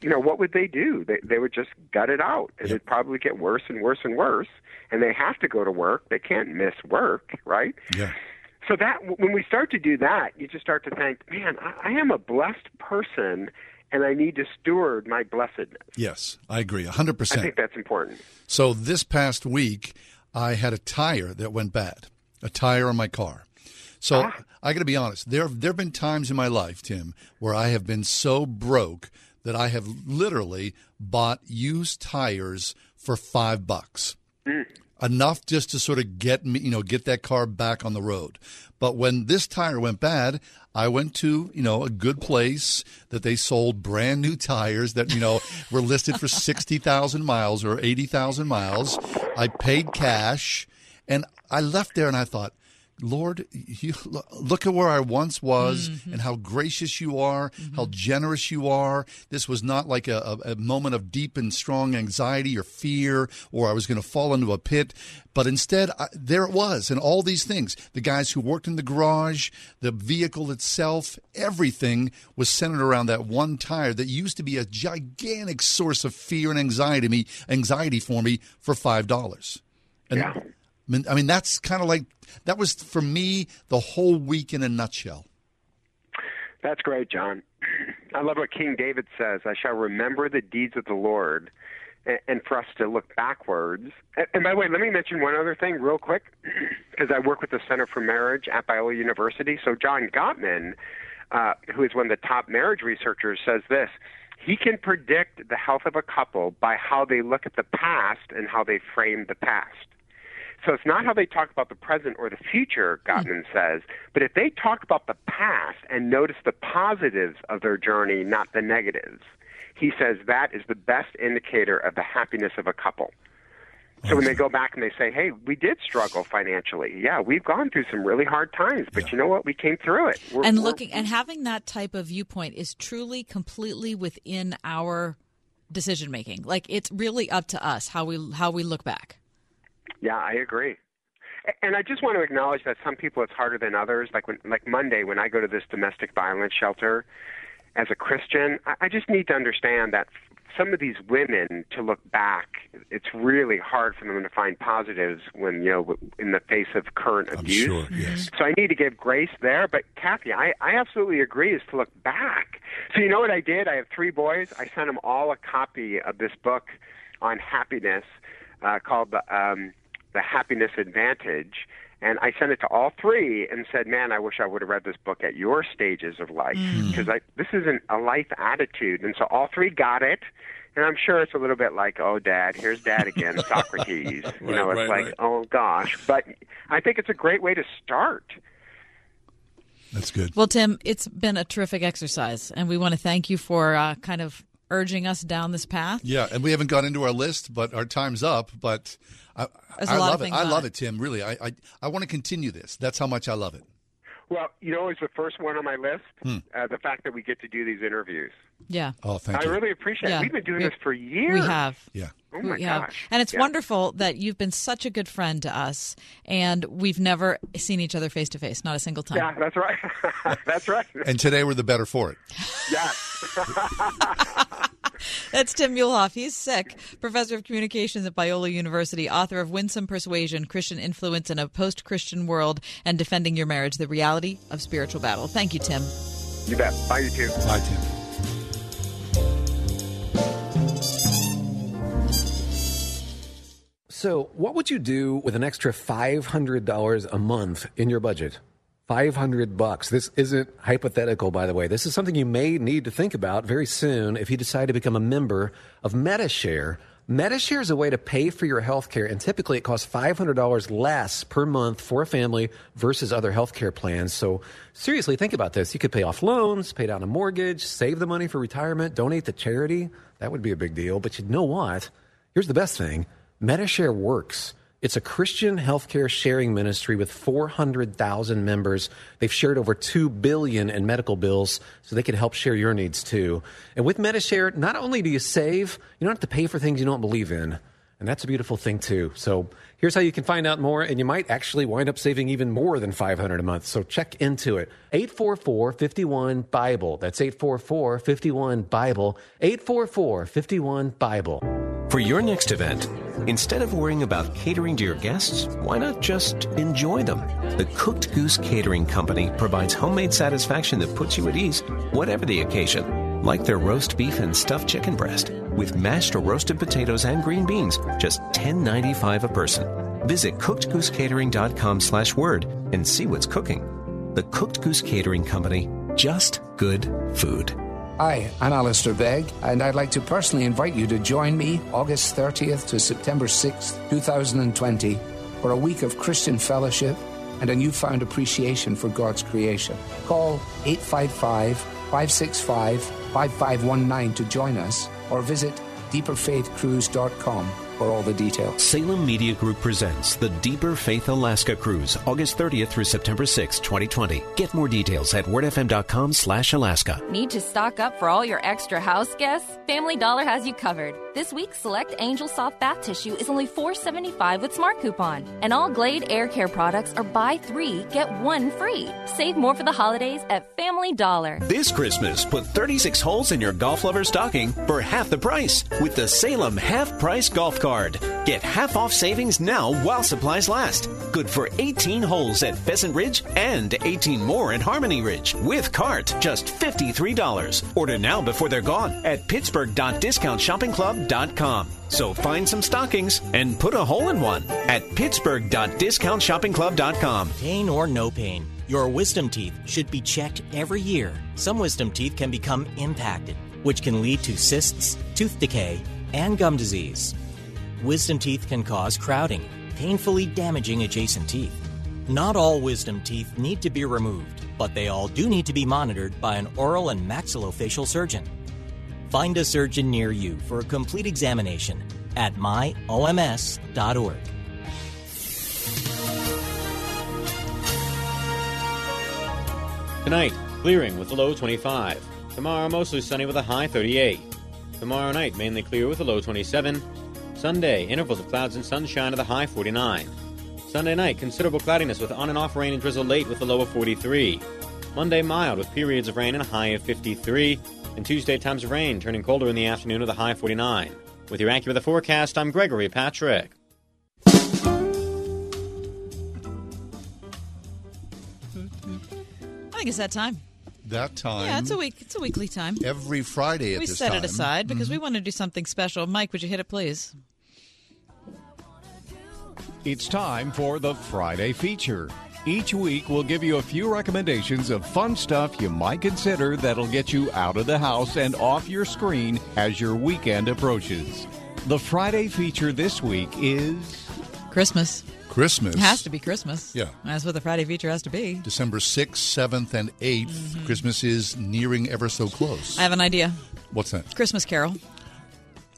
you know, what would they do? They they would just gut it out, and yep. it'd probably get worse and worse and worse. And they have to go to work; they can't miss work, right? Yeah. So that when we start to do that, you just start to think, man, I, I am a blessed person, and I need to steward my blessedness. Yes, I agree, hundred percent. I think that's important. So this past week, I had a tire that went bad, a tire on my car. So ah. I got to be honest. There there have been times in my life, Tim, where I have been so broke that I have literally bought used tires for five bucks. Mm. Enough just to sort of get me, you know, get that car back on the road. But when this tire went bad, I went to, you know, a good place that they sold brand new tires that, you know, were listed for 60,000 miles or 80,000 miles. I paid cash and I left there and I thought, Lord, you, look at where I once was mm-hmm. and how gracious you are, mm-hmm. how generous you are. This was not like a, a, moment of deep and strong anxiety or fear, or I was going to fall into a pit. But instead, I, there it was, and all these things. The guys who worked in the garage, the vehicle itself, everything was centered around that one tire that used to be a gigantic source of fear and anxiety me, anxiety for me for five dollars. Yeah. I mean, that's kind of like that was for me the whole week in a nutshell. That's great, John. <clears throat> I love what King David says I shall remember the deeds of the Lord, and for us to look backwards. And by the way, let me mention one other thing real quick, <clears throat> because I work with the Center for Marriage at Biola University. So, John Gottman, uh, who is one of the top marriage researchers, says this. He can predict the health of a couple by how they look at the past and how they frame the past. So it's not how they talk about the present or the future, Gottman mm. says, but if they talk about the past and notice the positives of their journey, not the negatives, he says that is the best indicator of the happiness of a couple. So when they go back and they say, "Hey, we did struggle financially. Yeah, we've gone through some really hard times, but yeah. you know what? We came through it." We're, and looking and having that type of viewpoint is truly completely within our decision making. Like it's really up to us how we how we look back. Yeah, I agree. And I just want to acknowledge that some people it's harder than others. Like when, like Monday, when I go to this domestic violence shelter, as a Christian, I, I just need to understand that some of these women to look back, it's really hard for them to find positives when you know in the face of current abuse. sure, yes. So I need to give grace there. But Kathy, I, I absolutely agree is to look back. So you know what I did? I have three boys. I sent them all a copy of this book on happiness uh, called the um, the Happiness Advantage. And I sent it to all three and said, "Man, I wish I would have read this book at your stages of life because I this isn't a life attitude." And so all three got it, and I'm sure it's a little bit like, "Oh, Dad, here's Dad again, <laughs> Socrates." you know, it's right, like, right. "Oh gosh," but I think it's a great way to start. That's good. Well, Tim, it's been a terrific exercise, and we want to thank you for uh, kind of urging us down this path. Yeah, and we haven't got into our list, but our time's up. But I, I love it. I love it. it, Tim. Really, I, I, I want to continue this. That's how much I love it. Well, you know, it's the first one on my list. Hmm. Uh, the fact that we get to do these interviews. Yeah. Oh, thank I you. really appreciate Yeah. it. We've been doing We- this for years. We have. Yeah. Oh my We have. gosh. And it's Yeah. wonderful that you've been such a good friend to us, and we've never seen each other face to face, not a single time. Yeah, that's right. <laughs> that's right. And today we're the better for it. Yes. <laughs> <laughs> That's Tim Muehlhoff. He's sick. Professor of Communications at Biola University, author of Winsome Persuasion, Christian Influence in a Post Christian World, and Defending Your Marriage, The Reality of Spiritual Battle. Thank you, Tim. You bet. Bye, you too. Bye, Tim. So, what would you do with an extra $500 a month in your budget? 500 bucks. This isn't hypothetical, by the way. This is something you may need to think about very soon if you decide to become a member of MediShare. MediShare is a way to pay for your health care, and typically it costs $500 less per month for a family versus other healthcare plans. So, seriously, think about this. You could pay off loans, pay down a mortgage, save the money for retirement, donate to charity. That would be a big deal. But you know what? Here's the best thing MediShare works. It's a Christian healthcare sharing ministry with 400,000 members. They've shared over 2 billion in medical bills so they can help share your needs too. And with MediShare, not only do you save, you don't have to pay for things you don't believe in. And that's a beautiful thing too. So here's how you can find out more, and you might actually wind up saving even more than 500 a month. So check into it. 844-51-BIBLE. That's 844-51-BIBLE. 844-51-BIBLE. For your next event, instead of worrying about catering to your guests, why not just enjoy them? The Cooked Goose Catering Company provides homemade satisfaction that puts you at ease, whatever the occasion. Like their roast beef and stuffed chicken breast, with mashed or roasted potatoes and green beans, just $10.95 a person. Visit cookedgoosecatering.com slash word and see what's cooking. The Cooked Goose Catering Company, just good food. Hi, I'm Alistair Begg, and I'd like to personally invite you to join me August 30th to September 6th, 2020, for a week of Christian fellowship and a newfound appreciation for God's creation. Call 855 565 5519 to join us or visit deeperfaithcruise.com for all the details. Salem Media Group presents the Deeper Faith Alaska Cruise, August 30th through September 6th, 2020. Get more details at wordfm.com slash Alaska. Need to stock up for all your extra house guests? Family Dollar has you covered. This week, select Angel Soft Bath Tissue is only $4.75 with Smart Coupon. And all Glade Air Care products are buy three, get one free. Save more for the holidays at Family Dollar. This Christmas, put 36 holes in your golf lover's stocking for half the price with the Salem Half Price Golf Card. Get half off savings now while supplies last. Good for 18 holes at Pheasant Ridge and 18 more at Harmony Ridge with cart, just $53. Order now before they're gone at pittsburgh.discountshoppingclub.com. So find some stockings and put a hole in one at pittsburgh.discountshoppingclub.com. Pain or no pain, your wisdom teeth should be checked every year. Some wisdom teeth can become impacted, which can lead to cysts, tooth decay, and gum disease. Wisdom teeth can cause crowding, painfully damaging adjacent teeth. Not all wisdom teeth need to be removed, but they all do need to be monitored by an oral and maxillofacial surgeon. Find a surgeon near you for a complete examination at myoms.org. Tonight, clearing with a low 25. Tomorrow, mostly sunny with a high 38. Tomorrow night, mainly clear with a low 27. Sunday, intervals of clouds and sunshine at the high 49. Sunday night, considerable cloudiness with on and off rain and drizzle late with a low of 43. Monday, mild with periods of rain and a high of 53. And Tuesday, times of rain, turning colder in the afternoon with a high 49. With your AccuWeather forecast, I'm Gregory Patrick. I think it's that time. That time. Yeah, it's a week. It's a weekly time. Every Friday at we this set time. it aside because Mhm. we want to do something special. Mike, would you hit it, please? It's time for the Friday feature. Each week, we'll give you a few recommendations of fun stuff you might consider that'll get you out of the house and off your screen as your weekend approaches. The Friday feature this week is Christmas. Christmas. It has to be Christmas. Yeah. That's what the Friday feature has to be. December 6th, 7th, and 8th. Mm-hmm. Christmas is nearing ever so close. I have an idea. What's that? Christmas Carol.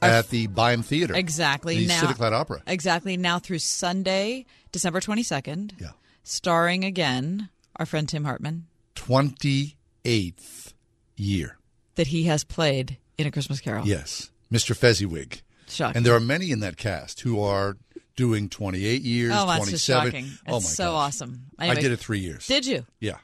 At the Byham Theater. Exactly. The now, Civic Light Opera. Exactly. Now through Sunday, December 22nd. Yeah. Starring again our friend Tim Hartman 28th year. that he has played in A Christmas Carol. Yes. Mr. Fezziwig. Shocking. And there are many in that cast who are doing 28 years, Oh, that's 27. just shocking. oh, It's my so gosh. awesome. I did it three years. Did you? Yeah.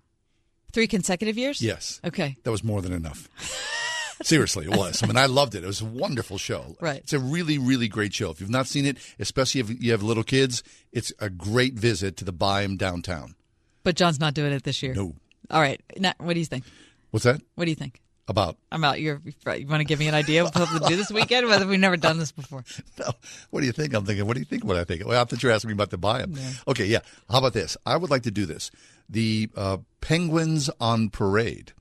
Three consecutive years? Yes. Okay. That was more than enough. <laughs> Seriously, it was. I mean, I loved it. It was a wonderful show. Right. It's a really, really great show. If you've not seen it, especially if you have little kids, it's a great visit to the Byham downtown. But John's not doing it this year. No. All right. Now, what do you think? What's that? What do you think? About? I'm out. You're, you want to give me an idea of what to do this weekend? Whether we've never done this before. <laughs> No. What do you think? I'm thinking, what do you think what I think? Well, I thought you were asking me about the Byham. Okay, yeah. How about this? I would like to do this. The uh, Penguins on Parade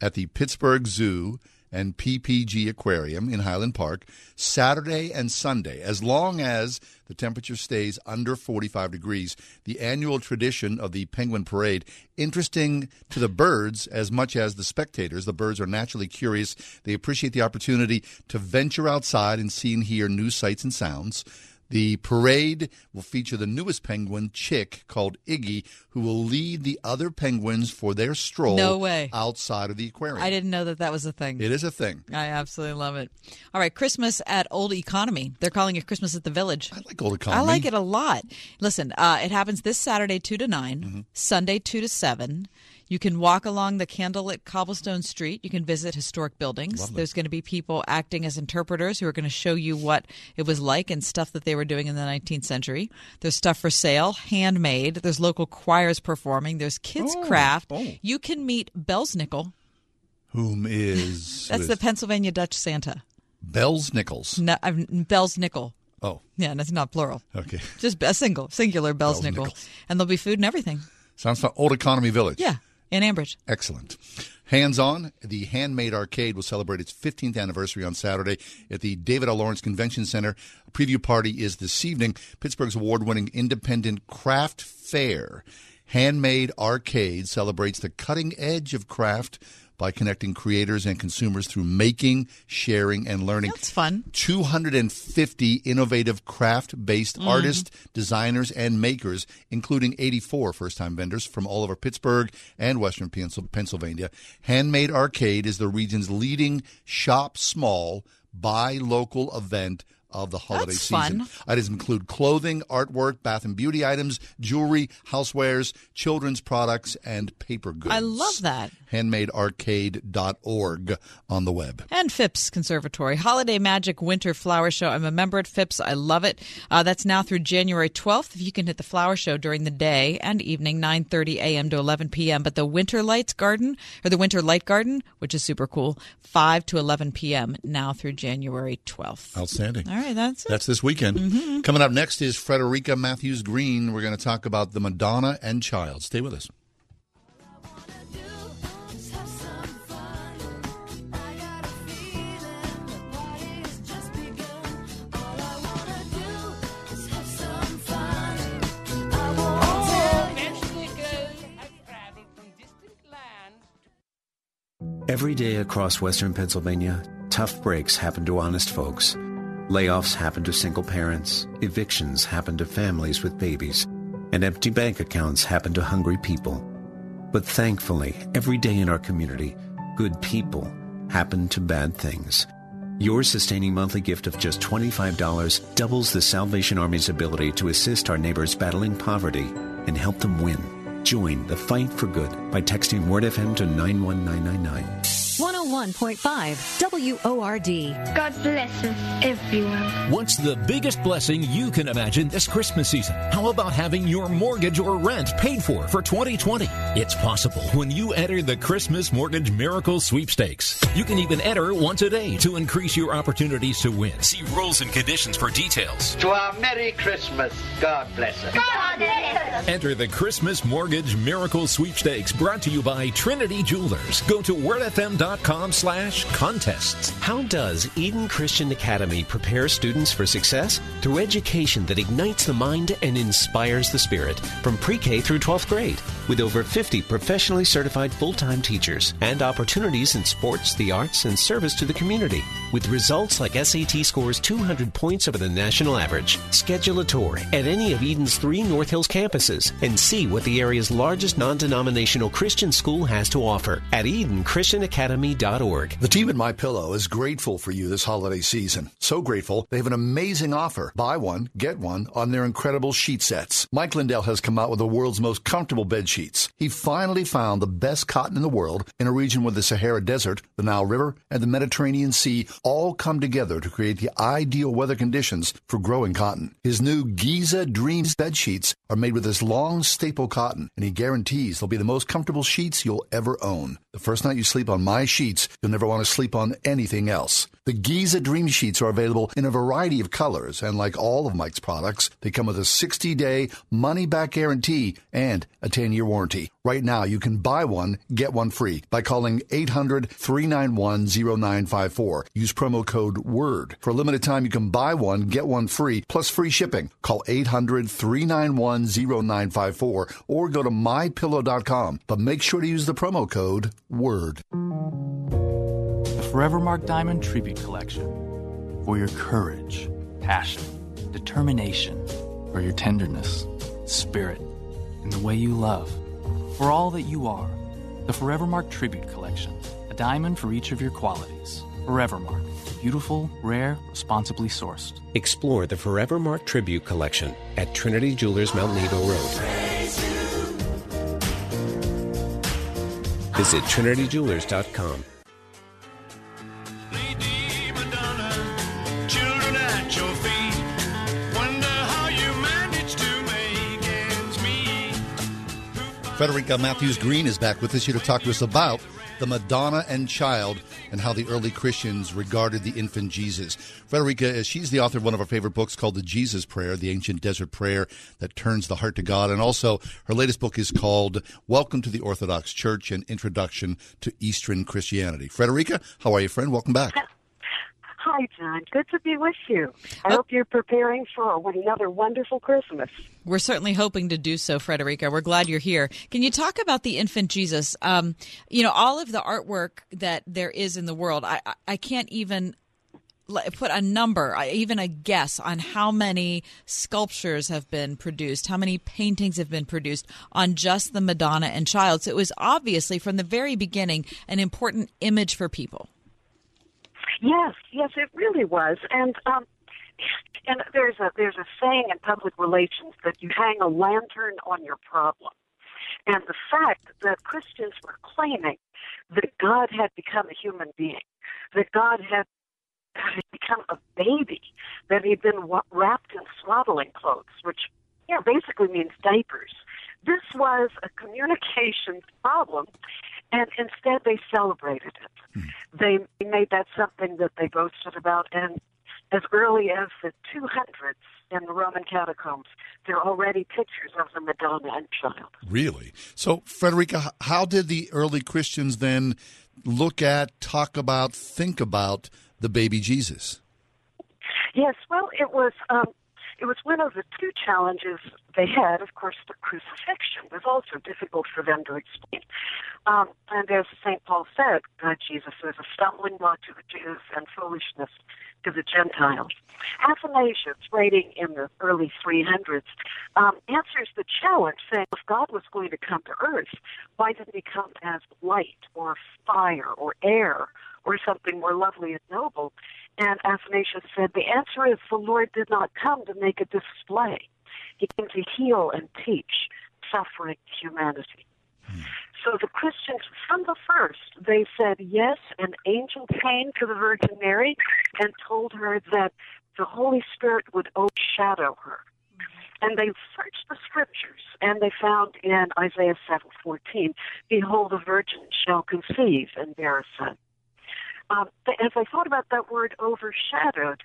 at the Pittsburgh Zoo and PPG Aquarium in Highland Park, Saturday and Sunday, as long as the temperature stays under 45 degrees. The annual tradition of the Penguin Parade, interesting to the birds as much as the spectators. The birds are naturally curious. They appreciate the opportunity to venture outside and see and hear new sights and sounds. The parade will feature the newest penguin, Chick, called Iggy, who will lead the other penguins for their stroll No way. outside of the aquarium. I didn't know that that was a thing. It is a thing. I absolutely love it. All right, Christmas at Old Economy. They're calling it Christmas at the Village. I like Old Economy. I like it a lot. Listen, uh, it happens this Saturday, 2 to 9, Mm-hmm. Sunday, 2 to 7. You can walk along the candlelit cobblestone street. You can visit historic buildings. Lovely. There's going to be people acting as interpreters who are going to show you what it was like and stuff that they were doing in the 19th century. There's stuff for sale, handmade. There's local choirs performing. There's kids' Oh, craft. oh. You can meet Belsnickel. Whom is <laughs> That's the Pennsylvania Dutch Santa. Bells Nichols? No, Bell's Nickel. Oh, Yeah, and it's not plural. okay. Just a single, singular Bell's, Bell's Nickel. Nichols. And there'll be food and everything. Sounds like Old Economy Village. Yeah, in Ambridge. Excellent. Hands on, the Handmade Arcade will celebrate its 15th anniversary on Saturday at the David L. Lawrence Convention Center. A preview party is this evening. Pittsburgh's award winning independent craft fair. Handmade Arcade celebrates the cutting edge of craft by connecting creators and consumers through making, sharing, and learning. That's fun. 250 innovative craft based Mhm. artists, designers, and makers, including 84 first time vendors from all over Pittsburgh and Western Pennsylvania. Handmade Arcade is the region's leading shop small, buy local event of the holiday That's season. fun. Items include clothing, artwork, bath and beauty items, jewelry, housewares, children's products, and paper goods. I love that. Handmadearcade.org on the web. And Phipps Conservatory Holiday Magic Winter Flower Show. I'm a member at Phipps. I love it. Uh, that's now through January 12th. If you can hit the flower show during the day and evening, 9:30 a.m. to 11 p.m. But the Winter Lights Garden or the Winter Light Garden, which is super cool, 5 to 11 p.m. now through January 12th. Outstanding. All right, that's it. That's this weekend. Mhm. Coming up next is Frederica Mathewes-Green. We're going to talk about the Madonna and Child. Stay with us. Every day across western Pennsylvania, tough breaks happen to honest folks. Layoffs happen to single parents, evictions happen to families with babies, and empty bank accounts happen to hungry people. But thankfully, every day in our community, good people happen to bad things. Your sustaining monthly gift of just $25 doubles the Salvation Army's ability to assist our neighbors battling poverty and help them win. Join the fight for good by texting WordFM to 91999. 101.5 WORD. God bless us, everyone. What's the biggest blessing you can imagine this Christmas season? How about having your mortgage or rent paid for for 2020? It's possible when you enter the Christmas Mortgage Miracle Sweepstakes. You can even enter once a day to increase your opportunities to win. See rules and conditions for details. To our Merry Christmas. God bless us. God bless us. Enter the Christmas Mortgage Miracle Sweepstakes brought to you by Trinity Jewelers. Go to wordfm.com slash contests. How does Eden Christian Academy prepare students for success? Through education that ignites the mind and inspires the spirit from pre-K through 12th grade. With over 50 professionally certified full-time teachers and opportunities in sports, the arts, and service to the community. With results like SAT scores 200 points over the national average. Schedule a tour at any of Eden's three North Hills campuses and see what the area's largest non-denominational Christian school has to offer at EdenChristianAcademy.org. The team at My Pillow is grateful for you this holiday season. So grateful, they have an amazing offer. Buy one, get one on their incredible sheet sets. Mike Lindell has come out with the world's most comfortable bed sheets. He finally found the best cotton in the world in a region where the Sahara Desert, the Nile River, and the Mediterranean Sea all come together to create the ideal weather conditions for growing cotton. His new Giza Dreams bed sheets are made with this long staple cotton, and he guarantees they'll be the most comfortable sheets you'll ever own. The first night you sleep on my sheets, you'll never want to sleep on anything else. The Giza Dream Sheets are available in a variety of colors, and like all of Mike's products, they come with a 60 day money back guarantee and a 10 year warranty. Right now, you can buy one, get one free by calling 800 391 0954. Use promo code WORD. For a limited time, you can buy one, get one free, plus free shipping. Call 800 391 0954 or go to mypillow.com. But make sure to use the promo code WORD. The Forevermark Diamond Tribute Collection. For your courage, passion, determination, for your tenderness, spirit, and the way you love. For all that you are, the Forevermark Tribute Collection. A diamond for each of your qualities. Forevermark. Beautiful, rare, responsibly sourced. Explore the Forevermark Tribute Collection at Trinity Jewelers Mount Nebo Road. Ends meet. Frederica Mathewes-Green is back with us here to talk to us about the Madonna and Child and how the early Christians regarded the infant Jesus. Frederica, uh, she's the author of one of our favorite books called The Jesus Prayer, the ancient desert prayer that turns the heart to God. And also, her latest book is called Welcome to the Orthodox Church An Introduction to Eastern Christianity. Frederica, how are you, friend? Welcome back. Hi, John. Good to be with you. I hope you're preparing for another wonderful Christmas. We're certainly hoping to do so, Frederica. We're glad you're here. Can you talk about the infant Jesus? Um, you know, all of the artwork that there is in the world, I, I, I can't even put a number, even a guess on how many sculptures have been produced, how many paintings have been produced on just the Madonna and Child. So it was obviously from the very beginning an important image for people. Yes, yes, it really was. And um, and there's a there's a saying in public relations that you hang a lantern on your problem. And the fact that Christians were claiming that God had become a human being, that God had become a baby, that he'd been wrapped in swaddling clothes, which you know basically means diapers. This was a communications problem, and instead they celebrated it. They made that something that they boasted about, and as early as the 200s in the Roman catacombs, there are already pictures of the Madonna and Child. Really? So, Frederica, how did the early Christians then look at, talk about, think about the baby Jesus? Yes, well, it was um, it was one of the two challenges they had. Of course, the crucifixion was also difficult for them to explain. Um, and as St. Paul said, uh, Jesus was a stumbling block to the Jews and foolishness to the Gentiles. Athanasius, writing in the early 300s, um, answers the challenge saying if God was going to come to earth, why didn't he come as light or fire or air or something more lovely and noble? And Athanasius said, The answer is the Lord did not come to make a display. He came to heal and teach suffering humanity. So the Christians, from the first, they said, yes, an angel came to the Virgin Mary and told her that the Holy Spirit would overshadow her. And they searched the scriptures and they found in Isaiah 7:14, "Behold, the virgin shall conceive and bear a son." Um, as I thought about that word overshadowed,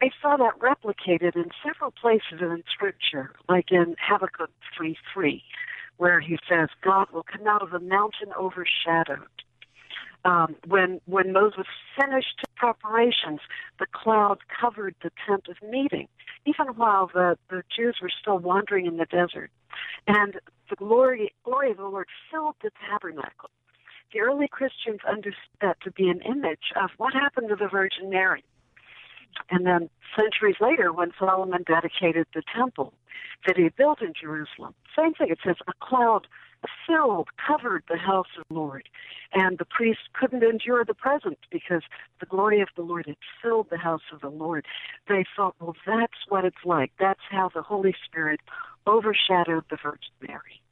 I saw that replicated in several places in Scripture, like in Habakkuk 3:3, where he says, "God will come out of the mountain overshadowed." Um, when when Moses finished preparations, the cloud covered the tent of meeting, even while the, the Jews were still wandering in the desert. And the glory glory of the Lord filled the tabernacle. The early Christians understood that to be an image of what happened to the Virgin Mary. And then centuries later, when Solomon dedicated the temple that he built in Jerusalem, same thing. It says a cloud filled, covered the house of the Lord. And the priests couldn't endure the presence because the glory of the Lord had filled the house of the Lord. They thought, well, that's what it's like. That's how the Holy Spirit overshadowed the Virgin Mary.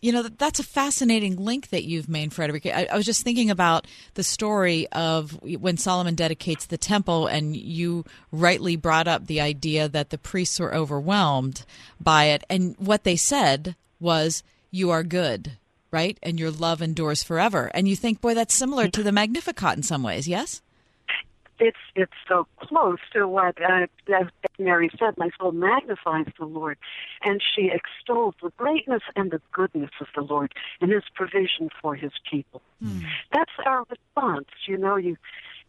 You know, that's a fascinating link that you've made, frederick I, I, was just thinking about the story of when Solomon dedicates the temple, and you rightly brought up the idea that the priests were overwhelmed by it. And what they said was, You are good, right? And your love endures forever. And you think, boy, that's similar to the Magnificat in some ways, yes? It's it's so close to what uh, as Mary said, my soul magnifies the Lord, and she extols the greatness and the goodness of the Lord and His provision for His people. Mm. That's our response. You know, you.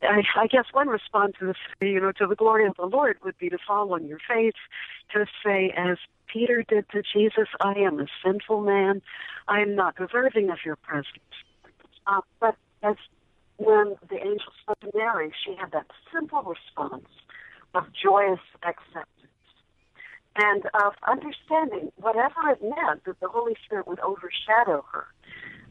I, I guess one response is, you know, to the glory of the Lord would be to fall on your face, to say, as Peter did to Jesus, I am a sinful man. I am not deserving of your presence. Uh, but as when the angel spoke to Mary, she had that simple response of joyous acceptance and of understanding whatever it meant that the Holy Spirit would overshadow her.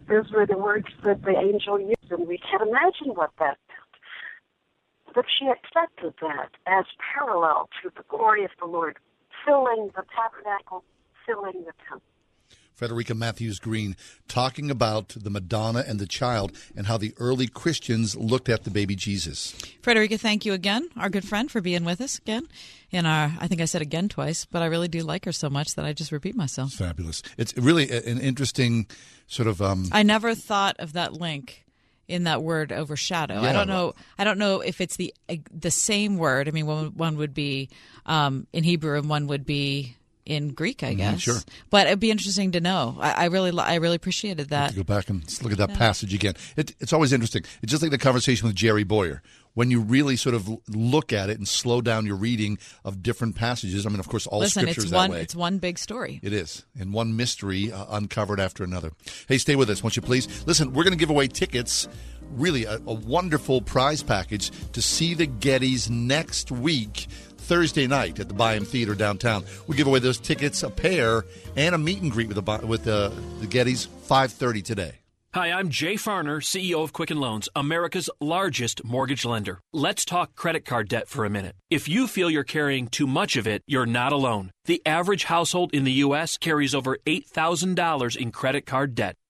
Those were the words that the angel used, and we can't imagine what that meant. But she accepted that as parallel to the glory of the Lord filling the tabernacle, filling the temple. Frederica Mathewes-Green, talking about the Madonna and the child and how the early Christians looked at the baby Jesus. Frederica, thank you again, our good friend, for being with us again. In our, I think I said again twice, but I really do like her so much that I just repeat myself. It's fabulous. It's really an interesting sort of. Um, I never thought of that link in that word overshadow. Yeah. I don't know. I don't know if it's the the same word. I mean, one, one would be um, in Hebrew and one would be in Greek, I mm-hmm, guess. sure. But it'd be interesting to know. I, I really, I really appreciated that. go back and look at that yeah. passage again. It, it's always interesting. It's just like the conversation with Jerry Bowyer. When you really sort of look at it and slow down your reading of different passages, I mean, of course, all Listen, scripture it's is one, that way. It's one big story. It is, and one mystery uh, uncovered after another. Hey, stay with us, won't you please? Listen, we're going to give away tickets really a, a, wonderful prize package to see the Gettys next week. Thursday night at the Byham Theater downtown. We give away those tickets, a pair, and a meet and greet with the with the, the Gettys, five thirty today. Hi, I'm Jay Farner, CEO of Quicken Loans, America's largest mortgage lender. Let's talk credit card debt for a minute. If you feel you're carrying too much of it, you're not alone. The average household in the U.S. carries over $8,000 in credit card debt.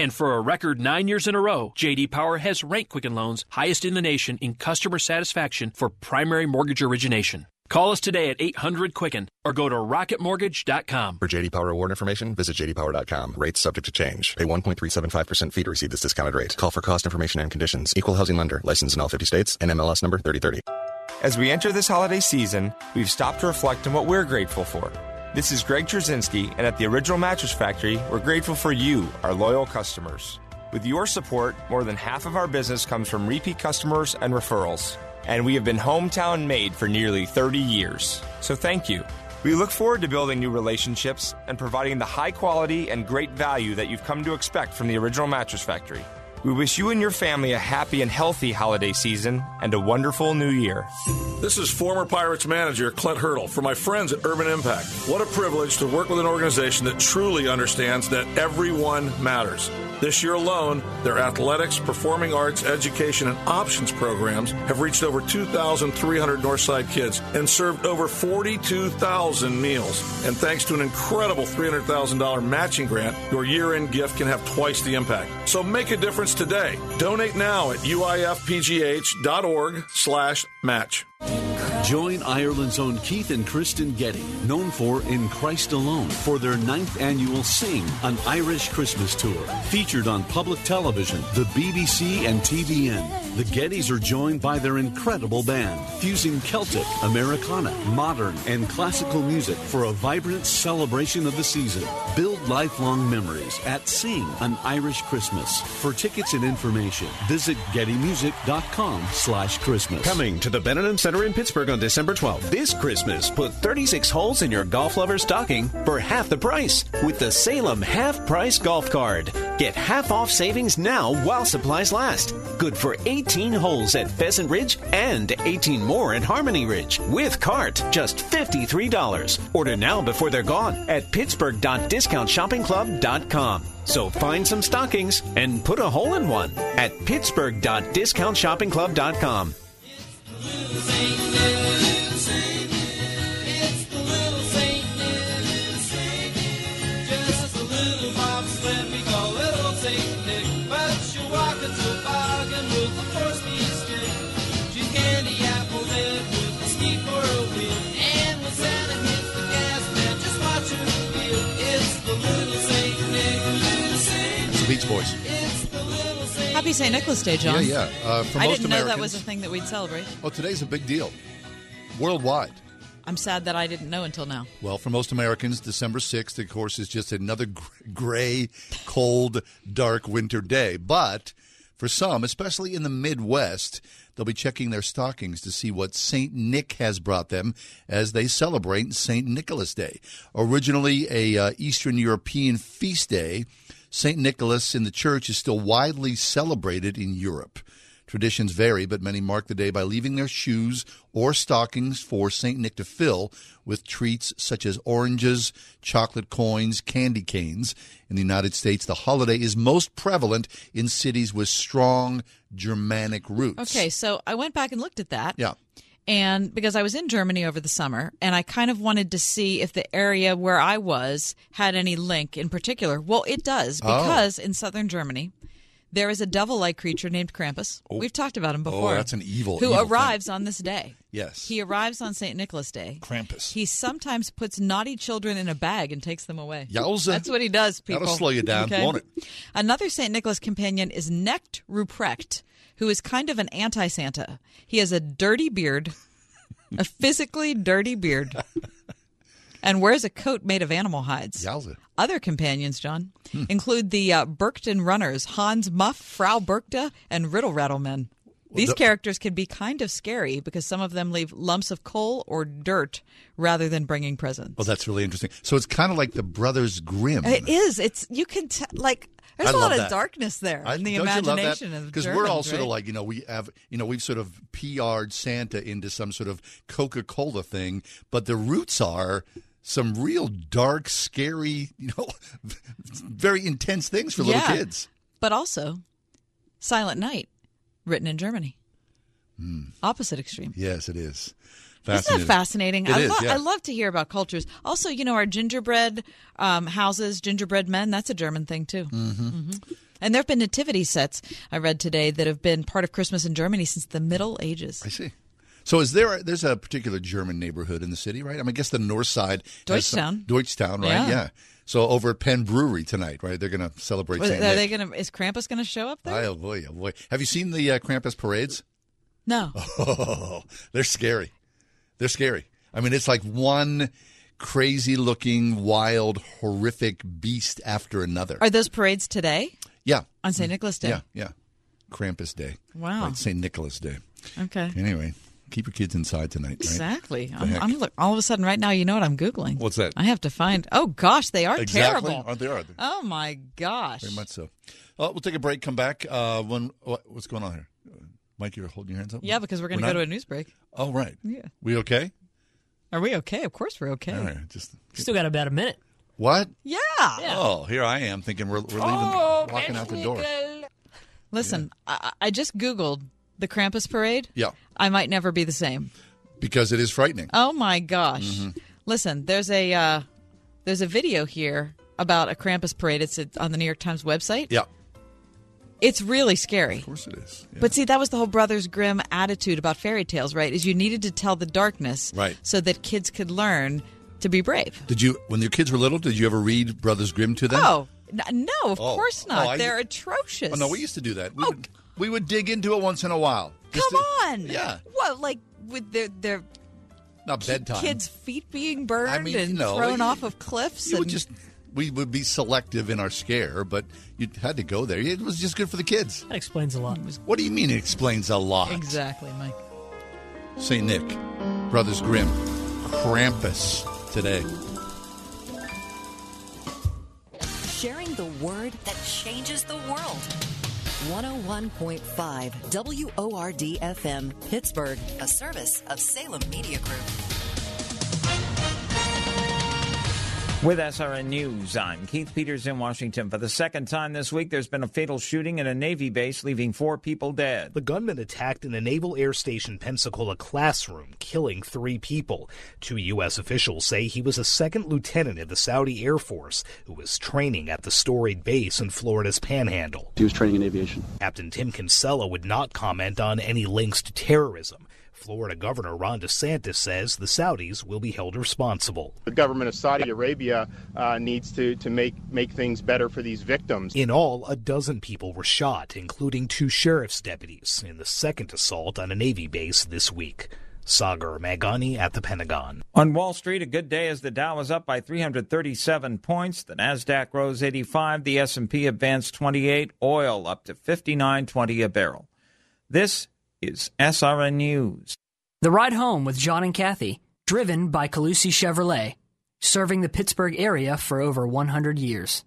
And for a record nine years in a row, JD Power has ranked Quicken Loans highest in the nation in customer satisfaction for primary mortgage origination. Call us today at 800 Quicken or go to rocketmortgage.com. For JD Power award information, visit jdpower.com. Rates subject to change. Pay 1.375% fee to receive this discounted rate. Call for cost information and conditions. Equal housing lender. Licensed in all 50 states. NMLS number 3030. As we enter this holiday season, we've stopped to reflect on what we're grateful for. This is Greg Trzynski, and at the Original Mattress Factory, we're grateful for you, our loyal customers. With your support, more than half of our business comes from repeat customers and referrals. and we have been hometown made for nearly 30 years. So thank you. We look forward to building new relationships and providing the high quality and great value that you've come to expect from the original Mattress Factory. We wish you and your family a happy and healthy holiday season and a wonderful new year. This is former Pirates manager Clint Hurdle for my friends at Urban Impact. What a privilege to work with an organization that truly understands that everyone matters. This year alone, their athletics, performing arts, education, and options programs have reached over 2,300 Northside kids and served over 42,000 meals. And thanks to an incredible $300,000 matching grant, your year end gift can have twice the impact. So make a difference today. Donate now at uifpgh.org slash match. Join Ireland's own Keith and Kristen Getty, known for In Christ Alone, for their ninth annual Sing, an Irish Christmas tour. Featured on public television, the BBC, and TBN. The Gettys are joined by their incredible band, fusing Celtic, Americana, modern, and classical music for a vibrant celebration of the season. Build lifelong memories at Sing, an Irish Christmas. For tickets and information, visit gettymusic.com slash Christmas. Coming to the Benedum Center in Pittsburgh on December 12th. This Christmas, put 36 holes in your golf lover stocking for half the price with the Salem Half Price Golf Card. Get half off savings now while supplies last. Good for 18 holes at Pheasant Ridge and 18 more at Harmony Ridge. With cart, just $53. Order now before they're gone at pittsburgh.discountshoppingclub.com. So find some stockings and put a hole in one at pittsburgh.discountshoppingclub.com. Beach Boys. Happy St. Nicholas Day, John. Yeah, yeah. Uh, for I most didn't know that was a thing that we'd celebrate. Oh, today's a big deal. Worldwide. I'm sad that I didn't know until now. Well, for most Americans, December 6th, of course, is just another gray, cold, dark winter day. But for some, especially in the Midwest, they'll be checking their stockings to see what St. Nick has brought them as they celebrate St. Nicholas Day. Originally a uh, Eastern European feast day, St. Nicholas in the church is still widely celebrated in Europe. Traditions vary, but many mark the day by leaving their shoes or stockings for St. Nick to fill with treats such as oranges, chocolate coins, candy canes. In the United States, the holiday is most prevalent in cities with strong Germanic roots. Okay, so I went back and looked at that. Yeah. And because I was in Germany over the summer, and I kind of wanted to see if the area where I was had any link in particular. Well, it does, Oh. because in southern Germany, there is a devil like creature named Krampus. Oh. We've talked about him oh, before. Oh, that's an evil, Who evil thing. arrives on this day. Yes. He arrives on St. Nicholas Day. Krampus. He sometimes puts naughty children in a bag and takes them away. Yowza. That's what he does, people. That'll slow you down, won't it? Another St. Nicholas companion is Knecht Ruprecht, who is kind of an anti Santa. He has a dirty beard, a physically dirty beard, and wears a coat made of animal hides. Yowza. Other companions, John, Hmm. include the uh, Berkton Runners, Hans Muff, Frau Berkta, and Riddle Rattlemen. These the- characters can be kind of scary because some of them leave lumps of coal or dirt rather than bringing presents. Well, that's really interesting. So it's kind of like the Brothers Grimm. It is. It's you can t- like. There's I a lot of that. darkness there I- in the don't you love that? imagination of because we're all sort of like you know we have you know we've sort of PR'd Santa into some sort of Coca Cola thing, but the roots are some real dark, scary, you know, <laughs> very intense things for little Yeah. kids. but also Silent Night, written in Germany. Hmm. Opposite extreme. Yes, it is. Isn't that fascinating? It I, is, lo- yeah. I love to hear about cultures. Also, you know, our gingerbread um, houses, gingerbread men, that's a German thing too. Mm-hmm. And there have been nativity sets, I read today, that have been part of Christmas in Germany since the Middle Ages. I see. So is there? There's a particular German neighborhood in the city, right? I mean, I guess the north side. has some- Deutschtown. Deutschtown, right? Yeah. Yeah. So over at Penn Brewery tonight, right? They're going to celebrate Are St. they gonna? Is Krampus going to show up there? Oh boy, oh boy! Have you seen the uh, Krampus parades? No. <laughs> Oh, they're scary. They're scary. I mean, it's like one crazy looking, wild, horrific beast after another. Are those parades today yeah. on St. Nicholas Day? Yeah, yeah. Krampus Day. Wow. Right, St. Nicholas Day. Okay. Anyway, keep your kids inside tonight. Right? Exactly. I'm. I'm look, all of a sudden right now. You know what I'm googling? What's that? I have to find. Oh gosh, they are Exactly. terrible. Oh, they are. they? Oh my gosh. Very much so. Uh, we'll take a break. Come back. Uh, when what, what's going on here? Mike, you're holding your hands up. Yeah, because we're going to We're go to a news break. Oh, right. Yeah. We okay? Are we okay? Of course we're okay. All right. Just Still got about a minute. what? Yeah. Oh, here I am thinking we're, we're leaving, Oh, walking out the door. Listen, I, I just googled the Krampus parade. Yeah, I might never be the same. because it is frightening. Oh my gosh! Mhm. Listen, there's a uh, there's a video here about a Krampus parade. It's on the New York Times website. Yeah. It's really scary. Of course it is. But see, that was the whole Brothers Grimm attitude about fairy tales, right? Is you needed to tell the darkness, Right. so that kids could learn to be brave. Did you, when your kids were little, did you ever read Brothers Grimm to them? Oh no, of Oh. course Oh, not. I- They're atrocious. Oh, no, we used to do that. We, oh. would, we would dig into it once in a while. Come to- on. Yeah. What, like with their their Not bedtime. kids' feet being burned I mean, and know, thrown you- off of cliffs? You and would just, we would be selective in our scare, but you had to go there. It was just good for the kids. That explains a lot. What do you mean it explains a lot? exactly, Mike. St. Nick, Brothers Grimm, Krampus today. Sharing the word that changes the world. 101.5 WORD FM, Pittsburgh, a service of Salem Media Group. With SRN News, I'm Keith Peters in Washington. For the second time this week, there's been a fatal shooting at a Navy base, leaving four people dead. The gunman attacked in a Naval Air Station Pensacola classroom, killing three people. Two U.S. officials say he was a second lieutenant in the Saudi Air Force who was training at the storied base in Florida's Panhandle. He was training in aviation. Captain Tim Kinsella would not comment on any links to terrorism. Florida Governor Ron DeSantis says the Saudis will be held responsible. The government of Saudi Arabia uh, needs to, to make, make things better for these victims. In all, a dozen people were shot, including two sheriff's deputies, in the second assault on a Navy base this week. Sagar Meghani at the Pentagon. On Wall Street, a good day as the Dow was up by 337 points. The Nasdaq rose 85. The S&P advanced 28. Oil up to 59.20 a barrel. This is SRN News. The Ride Home with John and Kathy, driven by Colussy Chevrolet, serving the Pittsburgh area for over 100 years.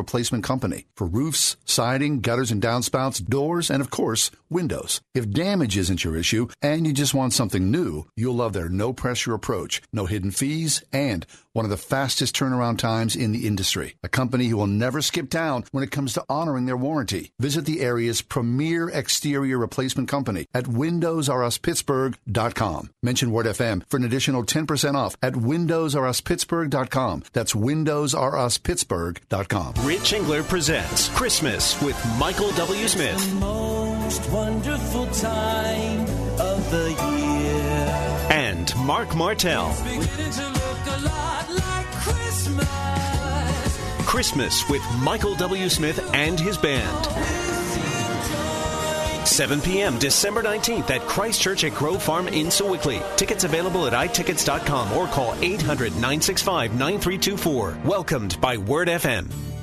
replacement company for roofs, siding, gutters and downspouts, doors, and of course, windows. If damage isn't your issue and you just want something new, you'll love their no pressure approach, no hidden fees, and one of the fastest turnaround times in the industry. A company who will never skip town when it comes to honoring their warranty. Visit the area's premier exterior replacement company at WindowsRUsPittsburgh.com. Mention Word FM for an additional 10% off at WindowsRUsPittsburgh.com. That's WindowsRUsPittsburgh.com. Rich Engler presents Christmas with Michael W. Smith. Most wonderful time of the year. And Marc Martel. Beginning to look a lot like Christmas. Christmas with Michael W. Smith and his band. 7 p.m. December 19th at Christ Church at Grove Farm in Sewickley. Tickets available at iTickets.com or call 800 965 9324. Welcomed by Word FM.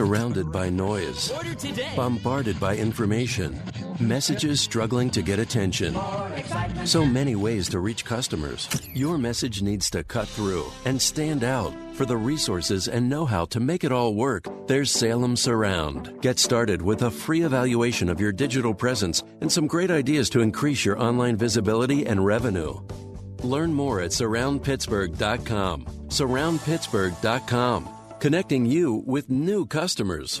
Surrounded by noise, bombarded by information, messages struggling to get attention. So many ways to reach customers. Your message needs to cut through and stand out. For the resources and know how to make it all work, there's Salem Surround. Get started with a free evaluation of your digital presence and some great ideas to increase your online visibility and revenue. Learn more at surroundpittsburgh.com. Surroundpittsburgh.com, connecting you with new customers.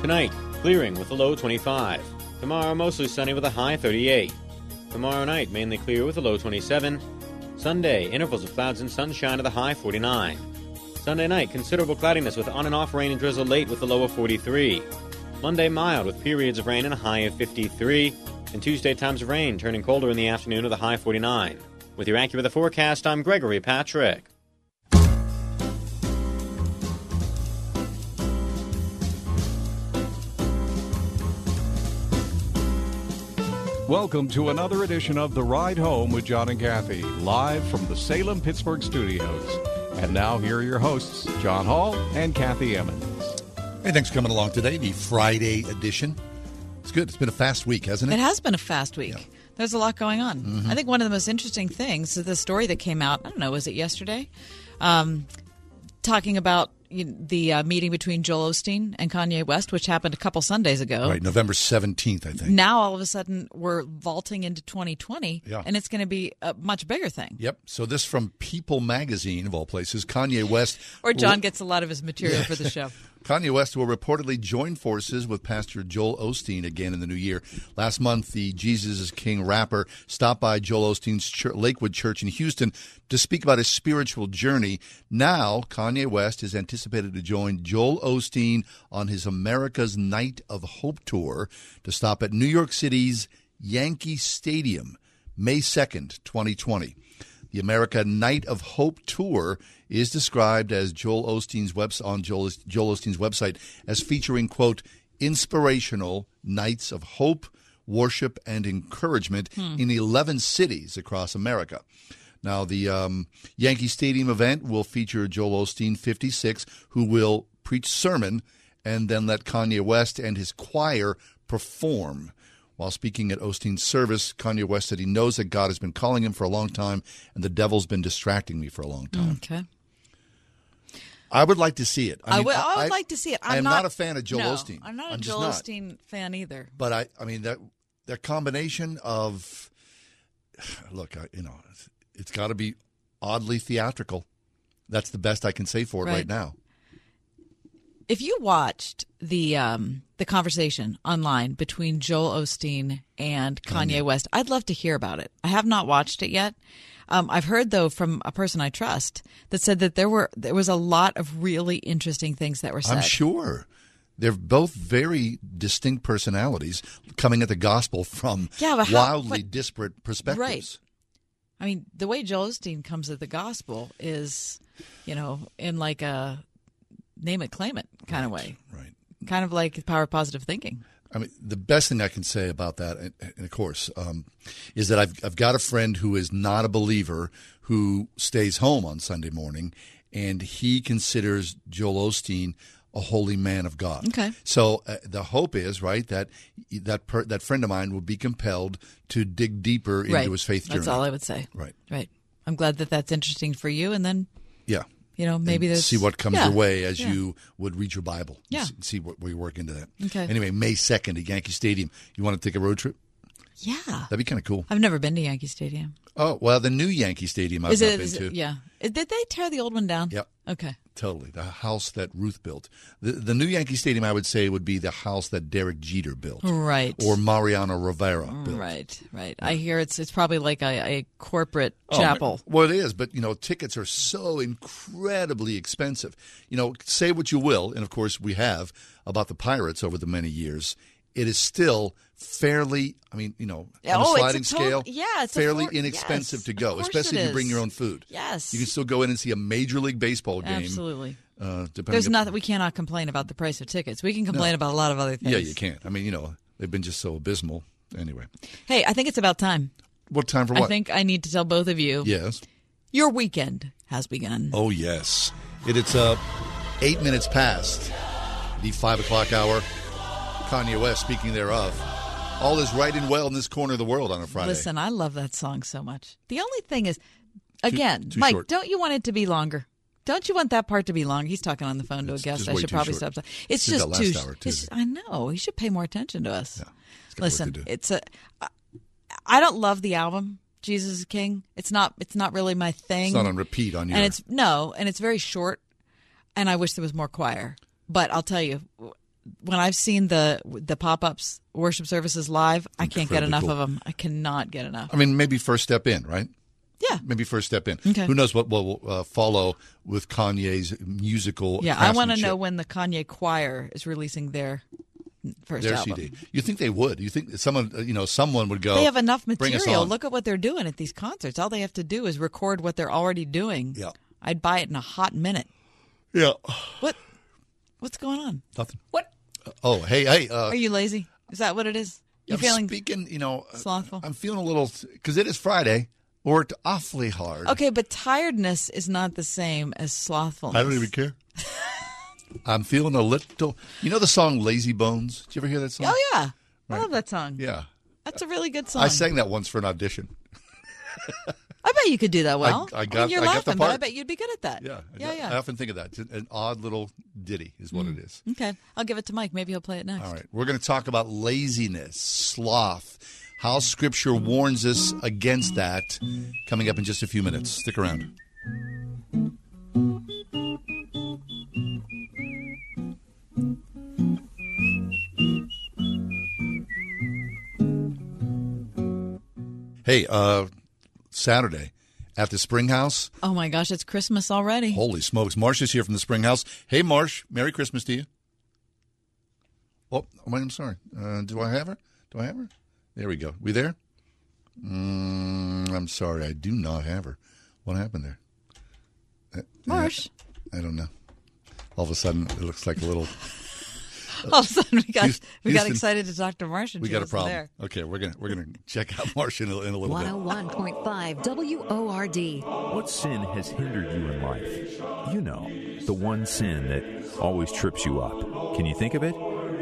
Tonight, clearing with a low 25. Tomorrow, mostly sunny with a high 38. Tomorrow night, mainly clear with a low 27. Sunday, intervals of clouds and sunshine with a high 49. Sunday night, considerable cloudiness with on and off rain and drizzle late with a low of 43. Monday, mild with periods of rain and a high of 53. And Tuesday, times of rain, turning colder in the afternoon with a high 49. With your AccuWeather forecast, I'm Gregory Patrick. Welcome to another edition of The Ride Home with John and Kathy, live from the Salem Pittsburgh studios. And now, here are your hosts, John Hall and Kathy Emmons. Hey, thanks for coming along today, the Friday edition. It's good. It's been a fast week, hasn't it? It has been a fast week. There's a lot going on. Mhm. I think one of the most interesting things is the story that came out. I don't know, was it yesterday? Um, talking about you know, the uh, meeting between Joel Osteen and Kanye West, which happened a couple Sundays ago. Right, November 17th, I think. Now all of a sudden we're vaulting into 2020, Yeah. and it's going to be a much bigger thing. Yep. So this from People magazine, of all places. Kanye West. Or John gets a lot of his material for the show. <laughs> Kanye West will reportedly join forces with Pastor Joel Osteen again in the new year. Last month, the Jesus is King rapper stopped by Joel Osteen's chur Lakewood Church in Houston to speak about his spiritual journey. Now, Kanye West is anticipated to join Joel Osteen on his America's Night of Hope tour to stop at New York City's Yankee Stadium May 2nd, 2020. The America Night of Hope tour is described as Joel Osteen's webs on Joel, Joel Osteen's website as featuring quote inspirational nights of hope, worship, and encouragement Hmm. in 11 cities across America. Now, the um, Yankee Stadium event will feature Joel Osteen, 56, who will preach sermon and then let Kanye West and his choir perform. While speaking at Osteen's service, Kanye West said he knows that God has been calling him for a long time and the devil's been distracting me for a long time. Okay. I would like to see it. I, mean, would, I would like to see it. I'm I am not, a fan of Joel no, Osteen. I'm not a I'm Joel not. Osteen fan either. But I, I mean that that combination of look, I, you know, it's, it's got to be oddly theatrical. That's the best I can say for it right, Right. now. If you watched the um, the conversation online between Joel Osteen and Kanye West, I'd love to hear about it. I have not watched it yet. Um, I've heard though from a person I trust that said that there were there was a lot of really interesting things that were said. I'm sure they're both very distinct personalities coming at the gospel from Yeah, how- wildly but- disparate perspectives. Right. I mean, the way Joel Osteen comes at the gospel is, you know, in like a name it, claim it kind of way. Right. Kind of like power of positive thinking. I mean, the best thing I can say about that, and, and of course, um, is that I've I've got a friend who is not a believer who stays home on Sunday morning, and he considers Joel Osteen a holy man of God. Okay. So uh, the hope is right that that per, that friend of mine will be compelled to dig deeper into right. his faith journey. That's all I would say. Right. Right. I'm glad that that's interesting for you. And then, Yeah. You know, maybe there's see what comes yeah, your way as yeah. you would read your Bible. Yeah. See, see what we work into that. Okay. Anyway, May second at Yankee Stadium. You want to take a road trip? Yeah. That'd be kind of cool. I've never been to Yankee Stadium. Oh well, the new Yankee Stadium I've is it? been is to. it yeah. Did they tear the old one down? Yep. Okay. Totally. The house that Ruth built. The, the new Yankee Stadium, I would say, would be the house that Derek Jeter built. Right. Or Mariano Rivera mm, built. Right, right. I hear it's it's probably like a, a corporate Oh, chapel. Well, it is, but you know, tickets are so incredibly expensive. You know, say what you will, and of course we have about the Pirates over the many years. It is still fairly, I mean, you know, on a oh, it's a sliding tot- scale, yeah, it's a fairly for- inexpensive yes, to go, especially if you bring your own food. Yes. you can still go in and see a major league baseball game. Absolutely. Uh, depending There's nothing we cannot complain about the price of tickets. We can complain No. about a lot of other things. Yeah, you can't. I mean, you know, they've been just so abysmal. Anyway, Hey, I think it's about time. what time for what? I think I need to tell both of you. yes. Your weekend has begun. Oh yes, it, it is uh, eight minutes past the five o'clock hour. Kanye West, speaking thereof, all is right and well in this corner of the world on a Friday. Listen, I love that song so much. The only thing is, again, too Mike, short. don't you want it to be longer? Don't you want that part to be longer? He's talking on the phone to a guest. I should probably short. stop. It's Did just too. hour, too. it's- I know he should pay more attention to us. work Listen, it's a. I don't love the album Jesus is King. It's not. It's not really my thing. It's not on repeat on your. and it's no, and it's very short. And I wish there was more choir. But I'll tell you, when I've seen the the pop ups worship services live, I can't get enough cool. of them. I cannot get enough. I mean, maybe first step in, right? Yeah. Maybe first step in. Okay. Who knows what will uh, follow with Kanye's musical? Yeah, I want to know when the Kanye Choir is releasing their first their album. CD. You think they would? You think someone, uh, you know, someone would go? They have enough material. Look at what they're doing at these concerts. All they have to do is record what they're already doing. Yeah. I'd buy it in a hot minute. Yeah. What? What's going on? Nothing. What? Oh, hey, hey. Uh, Are you lazy? Is that what it is? You I'm feeling speaking? You know, slothful? I'm feeling a little because it is Friday. Worked awfully hard. Okay, but tiredness is not the same as slothfulness. I don't even care. <laughs> I'm feeling a little. You know the song "Lazy Bones"? Did you ever hear that song? Oh yeah, I love that song. Yeah, That's a really good song. I sang that once for an audition. <laughs> I bet you could do that well. I got- You're I got laughing, but I bet you'd be good at that. Yeah, yeah, I, yeah. I often think of that. It's an, an odd little ditty, is what it is. Okay, I'll give it to Mike. Maybe he'll play it next. All right, we're going to talk about laziness, sloth, how Scripture warns us against that. Coming up in just a few minutes. Stick around. Hey, uh, Saturday at the Spring House. Oh my gosh, it's Christmas already. Holy smokes. Marsh is here from the Spring House. Hey, Marsh, Merry Christmas to you. Oh, wait, I'm sorry. Uh, do I have her? Do I have her? There we go. We there? Mm, I'm sorry. I do not have her. What happened there? Uh, Marsh. I don't know. All of a sudden, it looks like a little. <laughs> <laughs> All of a sudden, we got Houston- we got excited to talk to Martian. We got a problem. There. Okay, we're gonna we're gonna check out Marsh in a, in a little bit. 101.5 WORD. What sin has hindered you in life? You know, the one sin that always trips you up. Can you think of it?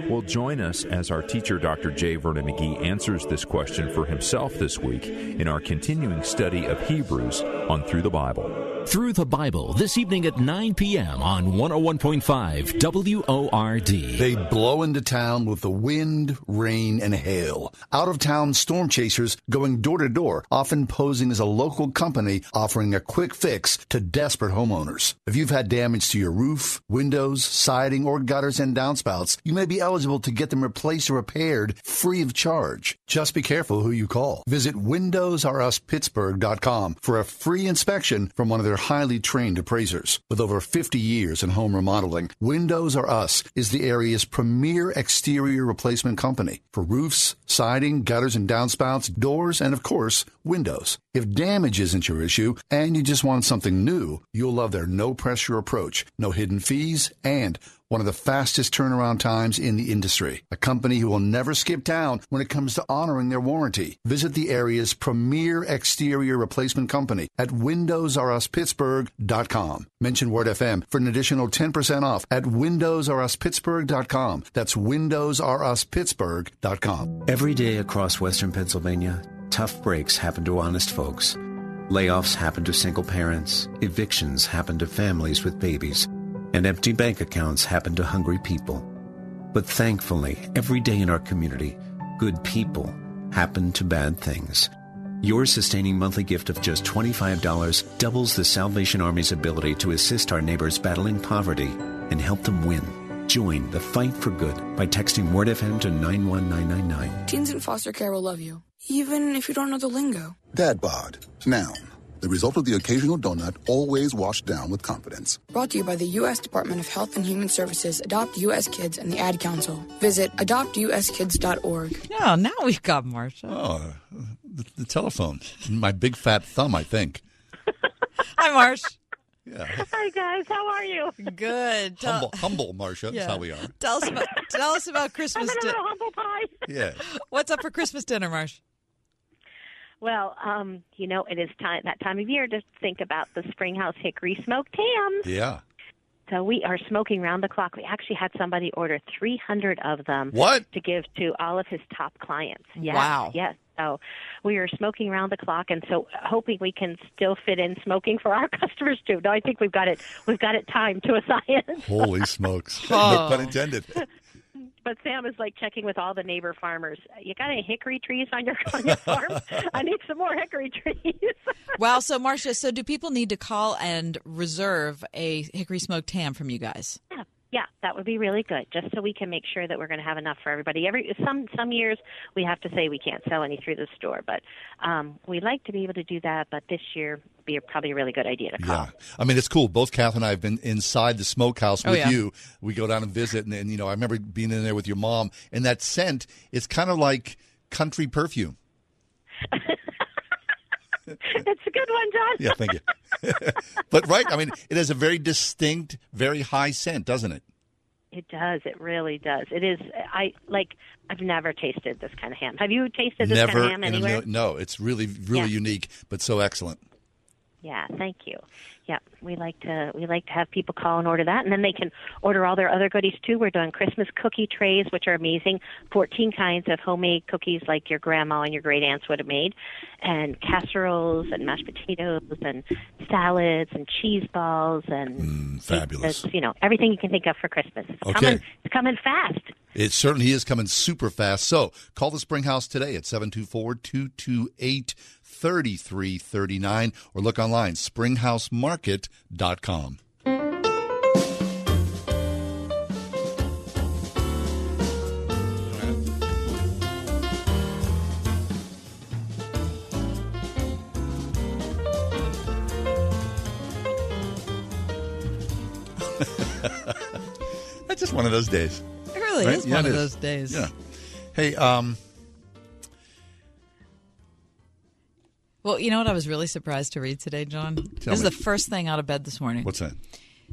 Well, join us as our teacher, Dr. J. Vernon McGee, answers this question for himself this week in our continuing study of Hebrews on Through the Bible. Through the Bible, this evening at 9 p.m. on 101.5 WORD. They blow into town with the wind, rain, and hail. Out of town storm chasers going door to door, often posing as a local company offering a quick fix to desperate homeowners. If you've had damage to your roof, windows, siding, or gutters and downspouts, you may be eligible to get them replaced or repaired free of charge. Just be careful who you call. Visit WindowsRUsPittsburgh.com for a free inspection from one of their highly trained appraisers. With over 50 years in home remodeling, Windows R Us is the area's premier exterior replacement company for roofs, siding, gutters and downspouts, doors, and of course, windows. If damage isn't your issue and you just want something new, you'll love their no pressure approach, no hidden fees, and one of the fastest turnaround times in the industry. A company who will never skip town when it comes to honoring their warranty. Visit the area's premier exterior replacement company at WindowsRUsPittsburgh.com. Mention Word FM for an additional 10% off at WindowsRUsPittsburgh.com. That's WindowsRUsPittsburgh.com. Every day across western Pennsylvania, tough breaks happen to honest folks. Layoffs happen to single parents, evictions happen to families with babies, and empty bank accounts happen to hungry people. But thankfully, every day in our community, good people happen to bad things. Your sustaining monthly gift of just $25 doubles the Salvation Army's ability to assist our neighbors battling poverty and help them win. Join the fight for good by texting WordFM to 91999. Teens in foster care will love you, even if you don't know the lingo. Dad bod. Noun. The result of the occasional donut always washed down with confidence. Brought to you by the U.S. Department of Health and Human Services, Adopt U.S. Kids, and the Ad Council. Visit adoptuskids.org. Yeah, oh, now we've got Marsha. Oh, the, the telephone. My big fat thumb, I think. <laughs> Hi, Marsh. Yeah. Hi guys, how are you? Good. Tell- Humble, humble Marcia. Yeah. That's how we are. Tell us about tell us about <laughs> Christmas. I'm di- gonna have a humble pie. Yeah. What's up for Christmas dinner, Marsh? Well, um, you know, it is time that time of year to think about the Springhouse Hickory smoked hams. Yeah. So we are smoking round the clock. We actually had somebody order 300 of them. What? To give to all of his top clients. Yes, Wow. Yes. So we are smoking round the clock, and so hoping we can still fit in smoking for our <laughs> customers too. No, I think we've got it. We've got it timed to a science. Holy smokes. Oh. <laughs> No pun intended. But Sam is like checking with all the neighbor farmers. You got any hickory trees on your on your farm? <laughs> I need some more hickory trees. <laughs> Wow. So, Marcia, so do people need to call and reserve a hickory smoked ham from you guys? Yeah, yeah, that would be really good, just so we can make sure that we're going to have enough for everybody. Every some some years we have to say we can't sell any through the store, but um, we like to be able to do that. But this year, be a, probably a really good idea to call. Yeah. I mean, it's cool. Both Kath and I have been inside the smokehouse Oh, with yeah. you. We go down and visit, and, and, you know, I remember being in there with your mom, and that scent, it's kind of like country perfume. <laughs> <laughs> it's a good one, John. Yeah, thank you. <laughs> but, right, I mean, it has a very distinct, very high scent, doesn't it? It does. It really does. It is. I like. I've never tasted this kind of ham. Have you tasted this Never kind of ham anywhere? mil- No, it's really, really Yeah. unique, but so excellent. Yeah, thank you. Yeah, we like to we like to have people call and order that, and then they can order all their other goodies too. We're doing Christmas cookie trays, which are amazing. Fourteen kinds of homemade cookies, like your grandma and your great aunts would have made, and casseroles and mashed potatoes and salads and cheese balls and Mm, fabulous. it's, you know everything you can think of for Christmas. It's Okay. coming. It's coming fast. It certainly is coming super fast. So call the Springhouse today at 724 228 3339 or look online, springhousemarket.com. <laughs> That's just one of those days. It really Right? is Yeah, one of is. those days. Yeah. Hey, um, Well, you know what I was really surprised to read today, John? this is the first thing out of bed this morning. what's that?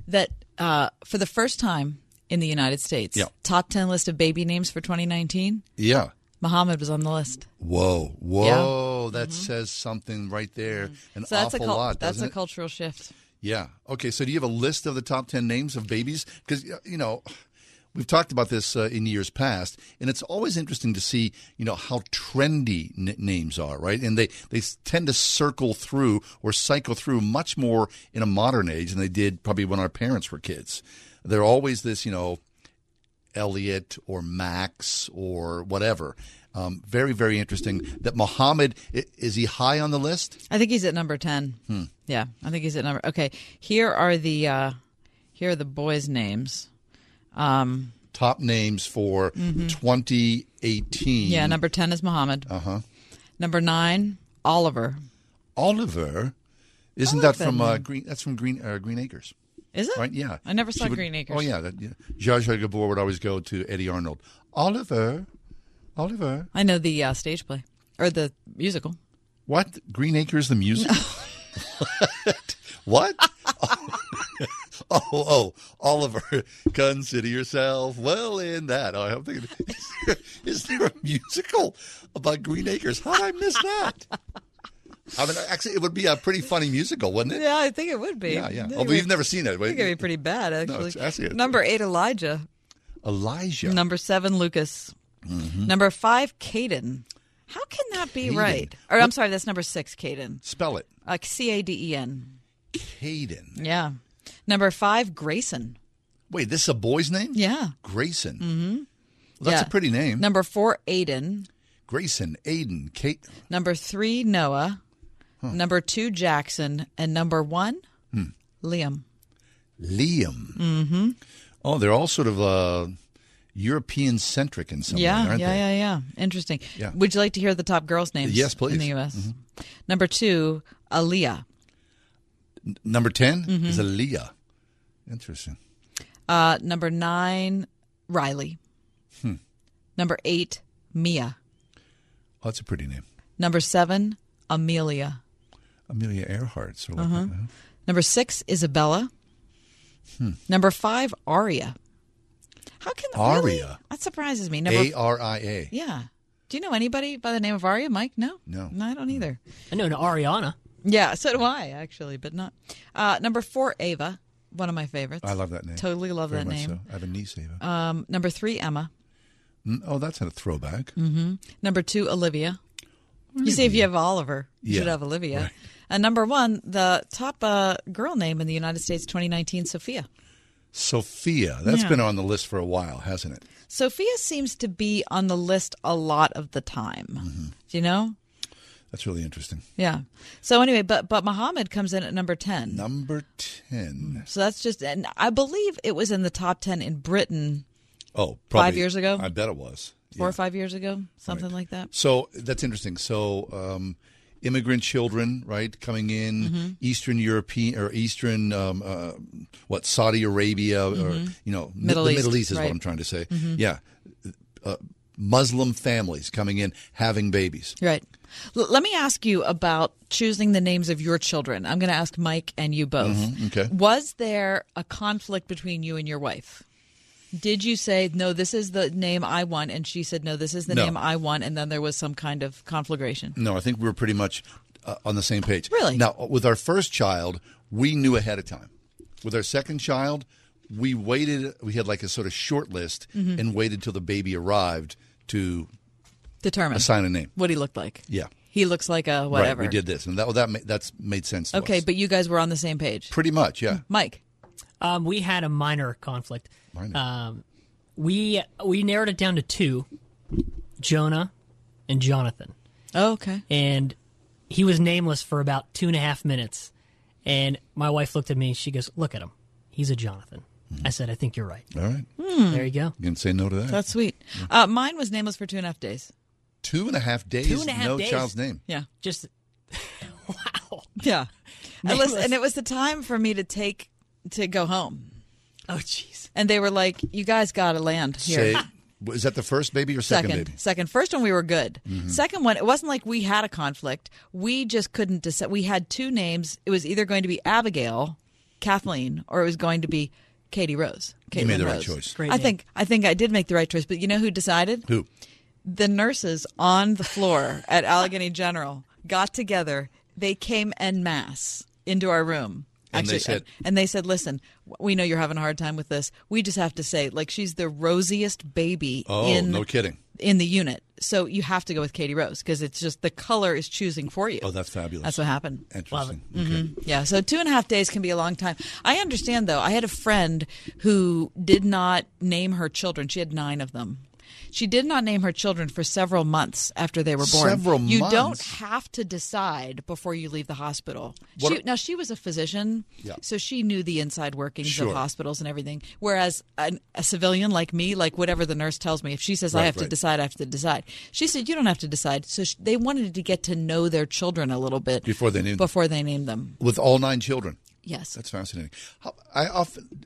That uh, for the first time in the United States, Yeah. top 10 list of baby names for 2019, Yeah. Muhammad was on the list. Whoa, whoa, that says something right there. An Mm-hmm. So that's awful lot. that's a it? cultural shift. Yeah. Okay. So do you have a list of the top 10 names of babies? Because, you know, we've talked about this uh, in years past, and it's always interesting to see, you know, how trendy n- names are, right? And they, they tend to circle through or cycle through much more in a modern age than they did probably when our parents were kids. They're always this, you know, Elliot or Max or whatever. Um, very, very interesting that Muhammad, is he high on the list? I think he's at number 10. Hmm. Yeah, I think he's at number. Okay, here are the uh, here are the boys' names. Um, top names for Mhm. 2018. yeah, number 10 is Muhammad. Uh huh. Number 9, Oliver. Oliver, isn't I that like that from uh. Green? That's from Green uh, Green Acres. Is it? Right? Yeah. I never saw would- Green Acres. Oh yeah. That, yeah. Zsa Zsa Gabor would always go to Eddie Arnold. Oliver, Oliver. I know the uh, stage play or the musical. What? Green Acres the musical? <laughs> what? <laughs> <laughs> <laughs> oh, oh, Oliver, <laughs> consider yourself well in that. Oh, I'm thinking, is there, is there a musical about Green Acres? How did I miss that? I mean, actually, it would be a pretty funny musical, wouldn't it? Yeah, I think it would be. Yeah, yeah. Although you've never seen it. I think it'd be pretty bad, No, actually. it's- actually, it- Number eight, Elijah. Elijah. Number seven, Lucas. Mhm. Number five, Caden. How can that be Caden. right? Or I'm sorry, that's number six, Caden. Spell it. Like C A D E N. Caden. Yeah. Number five, Grayson. Wait, this is a boy's name? Yeah. Grayson. Mm-hmm. Well, that's a pretty name. Number four, Aiden. Grayson, Aiden, Kate. Number three, Noah. Number two, Jackson. And number one, Hmm. Liam. Liam. Mm-hmm. Oh, they're all sort of uh, European centric in some Yeah, way, aren't yeah, they? yeah, yeah. Yeah. Interesting. Yeah. Would you like to hear the top girls' names? Yes, please. In the U.S. Mhm. Number two, Aaliyah. N- Number 10 Mhm. is Aaliyah. Interesting. Uh, number nine, Riley. Hmm. Number eight, Mia. Oh, that's a pretty name. Number seven, Amelia. Amelia Earhart. Sort of Uh-huh. like? Number six, Isabella. Hmm. Number five, Aria. How can really? Aria. That surprises me. Number A R I A. Yeah. Do you know anybody by the name of Aria, Mike? No. No. No, I don't either. I know an Ariana. Yeah, so do I actually, but not. Uh, number four, Ava, one of my favorites. I love that name. Totally love Very that name. so. I have a niece, Ava. Um, number three, Emma. Mm, Oh, that's a throwback. hmm Number two, Olivia. You see, if you have Oliver, you should have Olivia. right. And number one, the top uh, girl name in the United States 2019, Sophia. Sophia. That's Yeah. been on the list for a while, hasn't it? Sophia seems to be on the list a lot of the time. Mm-hmm. Do you know? That's really interesting. Yeah. So anyway, but but Muhammad comes in at number 10. Number 10. So that's just, and I believe it was in the top 10 in Britain Oh, Five probably, years ago? I bet it was. four or five years ago, something like that. So that's interesting. So um, immigrant children, right, coming in, Mhm. Eastern European or Eastern, um, uh, what Saudi Arabia or Mhm. you know Middle the East, Middle East is right. what I'm trying to say. Mhm. Yeah, uh, Muslim families coming in having babies. Right. L- let me ask you about choosing the names of your children. I'm going to ask Mike and you both. Mhm, okay. Was there a conflict between you and your wife? Did you say, no, this is the name I want? And she said, no, this is the No. name I want. And then there was some kind of conflagration. No, I think we were pretty much uh, on the same page. Really? Now, with our first child, we knew ahead of time. With our second child, we waited. We had like a sort of short list Mhm. and waited till the baby arrived to Determine. assign a name. What he looked like. Yeah. He looks like a whatever. Right, we did this, and that that ma- that's made sense. To Okay, us. but you guys were on the same page. pretty much, yeah. Mike. Um, we had a minor conflict. Minor. Um, we we narrowed it down to two, Jonah and Jonathan. Oh, okay. And he was nameless for about two and a half minutes. And my wife looked at me and she goes, "Look at him. He's a Jonathan." I said, "I think you're right." All right, Hmm. There you go. you can say no to that. That's sweet. Uh, mine was nameless for two and a half days. Two and a half days. Two and a half no days. child's name. Yeah. Just <laughs> wow. Yeah. <laughs> And, listen, Nameless. and it was the time for me to take to go home. Oh, jeez. And they were like, "You guys got to land here." Say, was that the first baby or second, Second, baby? second. First one we were good. Mhm. Second one, it wasn't like we had a conflict. We just couldn't decide. We had two names. It was either going to be Abigail, Kathleen, or it was going to be Katie Rose. You made Caitlin the right choice. Great I name. think I think I did make the right choice. But you know who decided? Who? The nurses on the floor at Allegheny General got together. They came en masse into our room. And they said- and they said, "Listen, we know you're having a hard time with this. We just have to say, like, she's the rosiest baby Oh, in no kidding. In the unit. So you have to go with Katie Rose because it's just the color is choosing for you. Oh, that's fabulous. That's what happened. Interesting. Mhm. Yeah. So two and a half days can be a long time. I understand though. I had a friend who did not name her children. She had nine of them. She did not name her children for several months after they were born. Several you don't have to decide before you leave the hospital. She, now she was a physician, Yeah. so she knew the inside workings Sure. of hospitals and everything. Whereas an, a civilian like me, like whatever the nurse tells me, if she says I Right, have to decide, I have to decide. She said you don't have to decide. So sh- they wanted to get to know their children a little bit Before they named them. before they named them. With all nine children. Yes. That's fascinating. How, I often.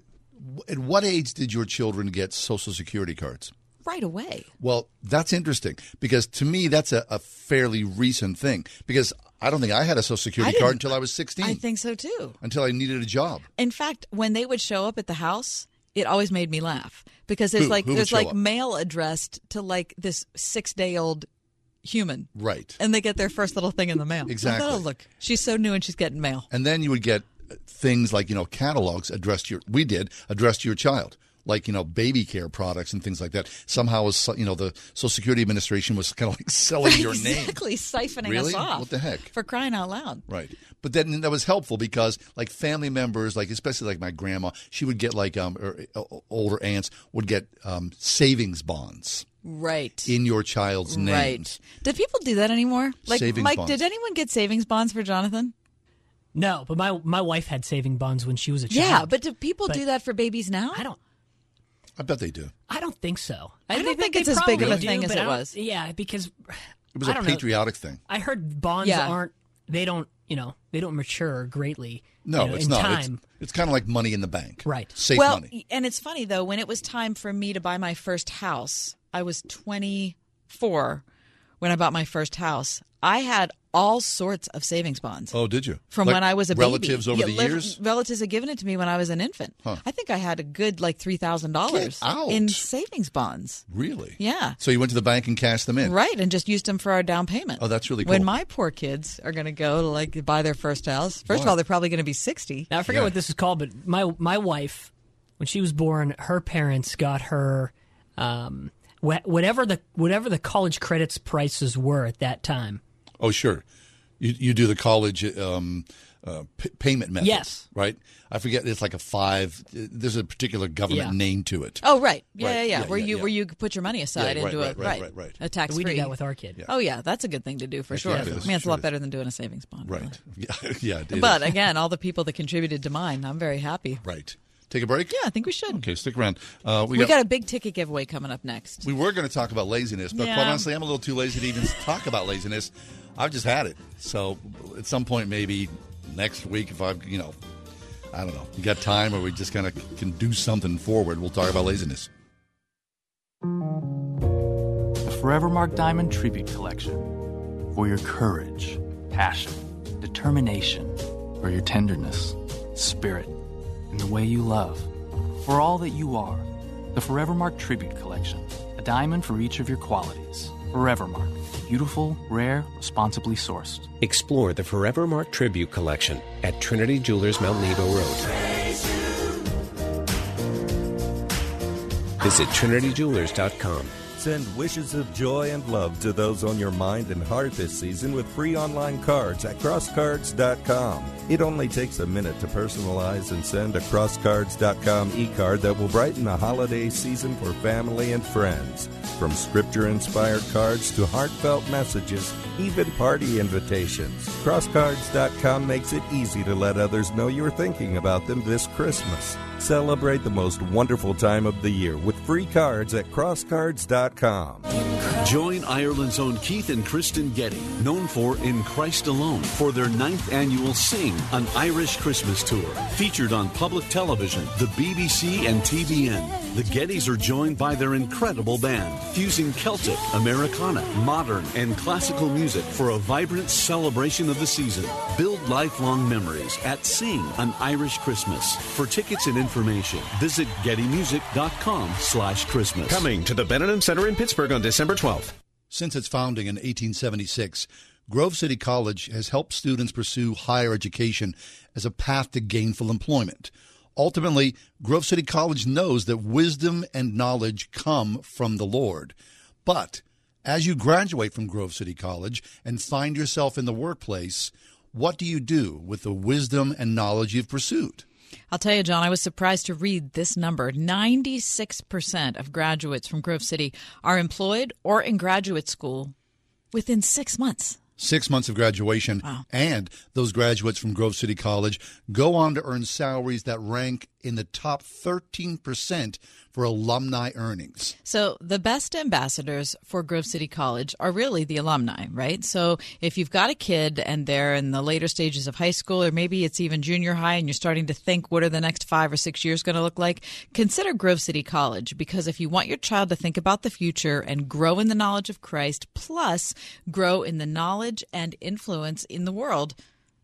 At what age did your children get Social Security cards? Right away. Well, that's interesting because to me that's a, a fairly recent thing because I don't think I had a Social Security card until I was 16. I think so too. until I needed a job. In fact, when they would show up at the house, it always made me laugh because there's Who? like Who there's like up? mail addressed to like this six day old human, Right. and they get their first little thing in the mail. Exactly. oh, look, she's so new and she's getting mail. And then you would get things like, you know, catalogs addressed to your, we did, addressed to your child. Like you know baby care products and things like that. Somehow, was you know the Social Security Administration was kind of like <laughs> selling your name. exactly siphoning Really? us off. What the heck? For crying out loud. Right. But then that was helpful because like family members, like especially like my grandma, she would get like um or, uh, older aunts would get um savings bonds Right. in your child's name. Right. Did people do that anymore? Like Savings Mike, bonds. did anyone get savings bonds for Jonathan? No, but my my wife had saving bonds when she was a child. Yeah, but do people But do that for babies now? I don't. I bet they do. I don't think so. I don't think think they it's as big of a probably thing do, as but it was. Yeah, because It was I a don't know. patriotic thing. I heard bonds Yeah. aren't. They don't. You know, they don't mature greatly. No, you know, it's in not. Time. It's, it's kind of like money in the bank. Right. Safe well, money. and it's funny though when it was time for me to buy my first house. I was 24 when I bought my first house. I had all sorts of savings bonds. Oh, did you? From Like when I was a baby. relatives baby. over Yeah, the liv- years? relatives had given it to me when I was an infant. Huh. I think I had a good like three thousand dollars in savings bonds. Really? Yeah. So you went to the bank and cashed them in. Right, and just used them for our down payment. Oh, that's really cool. When my poor kids are going to go to like buy their first house, first of all, they're probably going to be sixty. Now I forget what this is called, but my my wife, when she was born, her parents got her um, whatever the whatever the college credits prices were at that time. Oh, sure. You you do the college um, uh, p- payment method. Yes. Right. I forget. It's like a five. There's a particular government Yeah. name to it. Oh, right. Yeah, Right. yeah, yeah. Yeah, Where yeah, you yeah. where you put your money aside Yeah, right, into a right, right, right, right. a tax We free. did that with our kid. Oh yeah, that's a good thing to do for sure. yeah, it is. I mean, it's a Sure lot is. better than doing a savings bond. Right. <laughs> Yeah. yeah. it But is. again, <laughs> all the people that contributed to mine, I'm very happy. Right. Take a break. Yeah, I think we should. Okay. Stick around. Uh, We, got, a big ticket giveaway coming up next. We were going to talk about laziness, but Yeah. quite honestly, I'm a little too lazy to even talk about laziness. I've just had it. So at some point, maybe next week, if I've, you know, I don't know, got time or we just kind of can do something forward, we'll talk about laziness. The Forever Mark Diamond Tribute Collection. For your courage, passion, determination, for your tenderness, spirit, and the way you love. For all that you are. The Forevermark Tribute Collection. A diamond for each of your qualities. Forevermark. Beautiful, rare, responsibly sourced. Explore the Forevermark Tribute Collection at Trinity Jewelers Mount Nebo Road. Visit trinityjewelers.com. Send wishes of joy and love to those on your mind and heart this season with free online cards at crosscards.com. It only takes a minute to personalize and send a crosscards.com e card that will brighten the holiday season for family and friends. From scripture inspired cards to heartfelt messages, even party invitations. Crosscards.com makes it easy to let others know you're thinking about them this Christmas. Celebrate the most wonderful time of the year with free cards at crosscards.com. Join Ireland's own Keith and Kristen Getty, known for In Christ Alone, for their ninth annual Sing, an Irish Christmas tour. Featured on public television, the BBC, and TBN. The Gettys are joined by their incredible band, fusing Celtic, Americana, modern, and classical music for a vibrant celebration of the season. Build lifelong memories at Sing, an Irish Christmas. For tickets and information, visit gettymusic.com slash Christmas. Coming to the Benedum Center in Pittsburgh on December 12th. Since its founding in 1876, Grove City College has helped students pursue higher education as a path to gainful employment. Ultimately, Grove City College knows that wisdom and knowledge come from the Lord. But as you graduate from Grove City College and find yourself in the workplace, what do you do with the wisdom and knowledge you've pursued? I'll tell you, John, I was surprised to read this number. 96% of graduates from Grove City are employed or in graduate school within six months. six months of graduation, and those graduates from Grove City College go on to earn salaries that rank in the top 13% for alumni earnings. So, the best ambassadors for Grove City College are really the alumni, right? So, if you've got a kid and they're in the later stages of high school, or maybe it's even junior high, and you're starting to think, what are the next five or six years going to look like? Consider Grove City College because if you want your child to think about the future and grow in the knowledge of Christ, plus grow in the knowledge and influence in the world,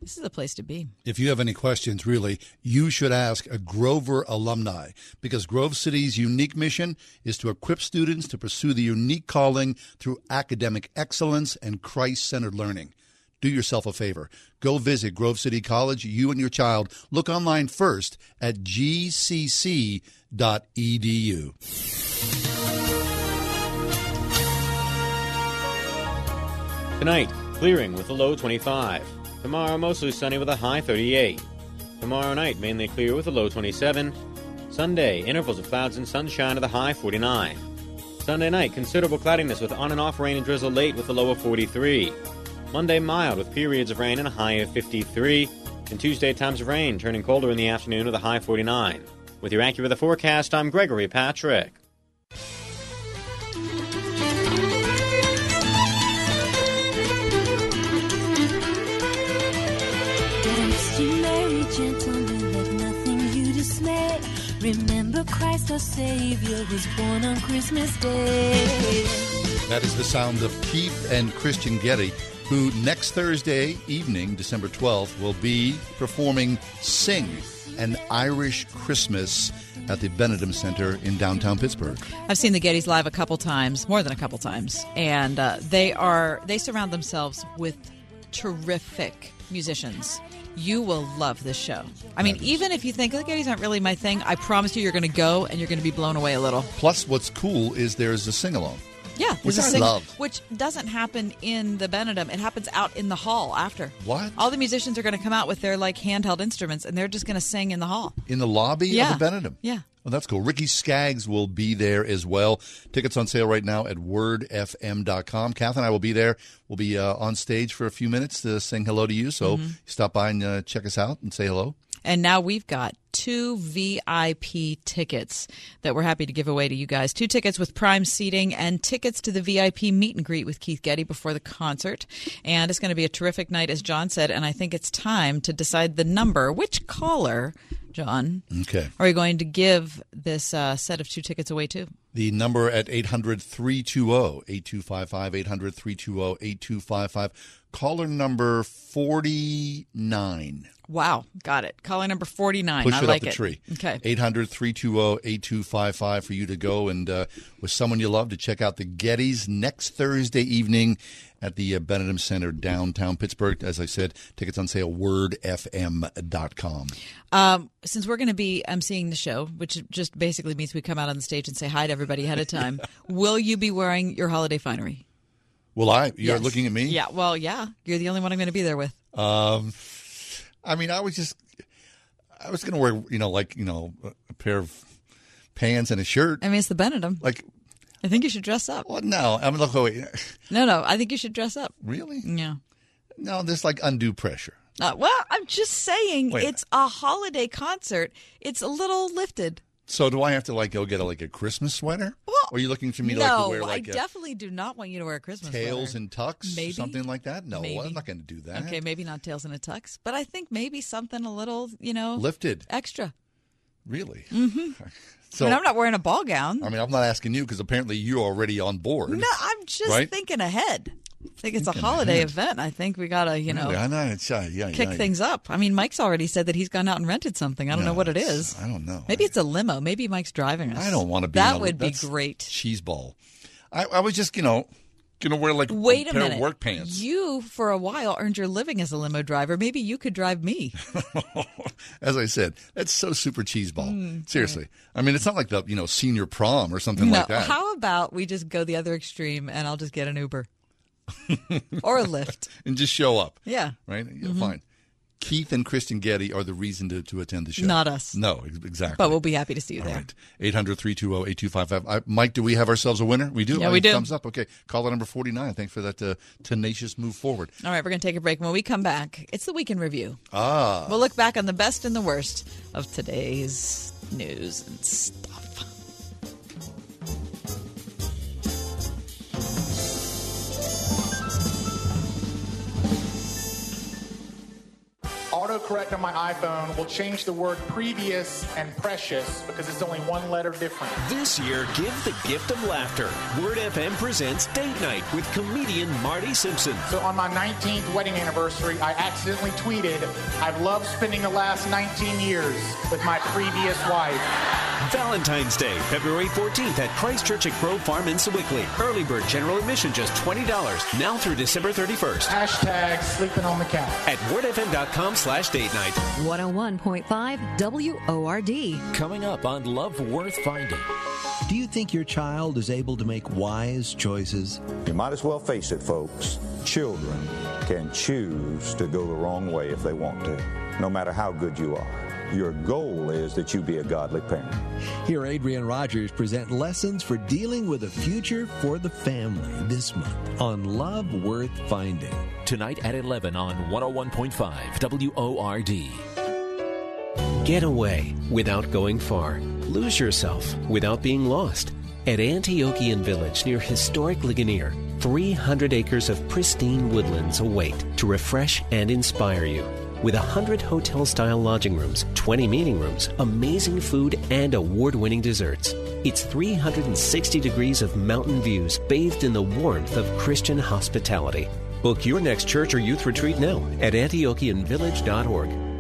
this is the place to be. If you have any questions, really, you should ask a Grover alumni because Grove City's unique mission is to equip students to pursue the unique calling through academic excellence and Christ centered learning. do yourself a favor. Go visit Grove City College, you and your child. Look online first at gcc.edu. Tonight, clearing with a low 25. Tomorrow, mostly sunny with a high 38. Tomorrow night, mainly clear with a low 27. Sunday, intervals of clouds and sunshine with a high 49. Sunday night, considerable cloudiness with on and off rain and drizzle late with a low of 43. Monday, mild with periods of rain and a high of 53. And Tuesday, times of rain, turning colder in the afternoon with a high 49. With your AccuWeather forecast, I'm Gregory Patrick. You merry gentlemen, let nothing you dismay. Remember Christ our Savior was born on Christmas Day. That is the sound of Keith and Kristen Getty, who next Thursday evening, December 12th, will be performing Sing, an Irish Christmas at the Benedum Center in downtown Pittsburgh. I've seen the Gettys live a couple times, more than a couple times, and uh, they are they surround themselves with terrific musicians. You will love this show. I mean, even if you think the Gettys aren't really my thing, I promise you, you're going to go and you're going to be blown away a little. Plus, what's cool is there's a sing along. Yeah, Which I sing- love. Which doesn't happen in the Benedum. It happens out in the hall after. What? All the musicians are going to come out with their like handheld instruments, and they're just going to sing in the hall. In the lobby Yeah. of the Benedum. Yeah. Well, that's cool. Ricky Skaggs will be there as well. Tickets on sale right now at wordfm.com. Kath and I will be there. We'll be uh, on stage for a few minutes to sing hello to you. So Mhm. stop by and uh, check us out and say hello. And now we've got two VIP tickets that we're happy to give away to you guys. Two tickets with prime seating and tickets to the VIP meet and greet with Keith Getty before the concert. And it's going to be a terrific night, as John said. And I think it's time to decide the number. Which caller, John, Okay. are you going to give this uh, set of two tickets away to? The number at 800 320 8255, 800 320 8255. Caller number 49. Wow, got it. Caller number 49. Push I it like up the it. tree. Okay. 800 320 8255 for you to go and uh, with someone you love to check out the Gettys next Thursday evening at the uh, Benedum Center downtown Pittsburgh. As I said, tickets on sale, wordfm.com. Um, since we're going to be I'm seeing the show, which just basically means we come out on the stage and say hi to everybody ahead of time, <laughs> will you be wearing your holiday finery? Will I? You're Yes. looking at me? Yeah, well, yeah. You're the only one I'm going to be there with. Um, I mean, I was just, I was going to wear, you know, like, you know, a- pair of pants and a shirt. I mean, it's the Benedum. Like, I think you should dress up. Well, no. I mean, look, wait. No, no. I think you should dress up. Really? Yeah. No, there's like undue pressure. Uh, well, I'm just saying Wait. it's a holiday concert. It's a little lifted. So do I have to like go get a, like a Christmas sweater? or are you looking for me to no, like to wear like I a definitely do not want you to wear a Christmas sweater. tails sweater. and tux Maybe. or something like that? No, Maybe. I'm not going to do that. Okay, maybe not tails and a tux, but I think maybe something a little, you know, Lifted. extra. Really? Mm-hmm. <laughs> So I mean, I'm not wearing a ball gown. I mean, I'm not asking you because apparently you're already on board. No, I'm just Right? thinking ahead. I think it's a holiday ahead. event. I think we gotta, you know, Really? Know. Yeah, kick yeah, things up. I mean, Mike's already said that he's gone out and rented something. I don't No, know what it's- I don't know. Maybe it's a limo. Maybe Mike's driving us. I don't want to be. That a- would be great. Cheese ball. I, I was just, you know, gonna wear like Wait a, pair minute. of work pants. You, for a while, earned your living as a limo driver. Maybe you could drive me. <laughs> As I said, that's so super cheese ball. Mm, Seriously. I mean, it's not like the you know senior prom or something no, like that. how about we just go the other extreme and I'll just get an Uber <laughs> or a Lyft. and just show up. Yeah. Right. Yeah, Mhm. Fine. Keith and Kristen Getty are the reason to, to attend the show. Not us. No, exactly. But we'll be happy to see you All there. right. 800 320 8255. Mike, do we have ourselves a winner? We do. Yeah, we do. Thumbs up. Okay. Caller number 49. Thanks for that uh, tenacious move forward. All right, we're going to take a break. When we come back, it's the weekend review. Ah. We'll look back on the best and the worst of today's news and stuff. Autocorrect on my iPhone will change the word previous and precious because it's only one letter different. This year, give the gift of laughter. Word FM presents Date Night with comedian Marty Simpson. So on my 19th wedding anniversary, I accidentally tweeted, I've loved spending the last 19 years with my previous wife. Valentine's Day, February 14th at Christ Church at Grove Farm in Sewickley. Early bird general admission just $20. Now through December 31st. Hashtag sleeping on the couch. At wordfm.com slash date night. 101.5 WORD. Coming up on Love Worth Finding. Do you think your child is able to make wise choices? You might as well face it, folks. Children can choose to go the wrong way if they want to, no matter how good you are. Your goal is that you be a godly parent. Here, Adrian Rogers present lessons for dealing with a future for the family this month on Love Worth Finding. Tonight at 11 on 101.5 WORD. Get away without going far. Lose yourself without being lost. At Antiochian Village near historic Ligonier, 300 acres of pristine woodlands await to refresh and inspire you. With 100 hotel style lodging rooms, 20 meeting rooms, amazing food, and award winning desserts. It's 360 degrees of mountain views bathed in the warmth of Christian hospitality. Book your next church or youth retreat now at antiochianvillage.org.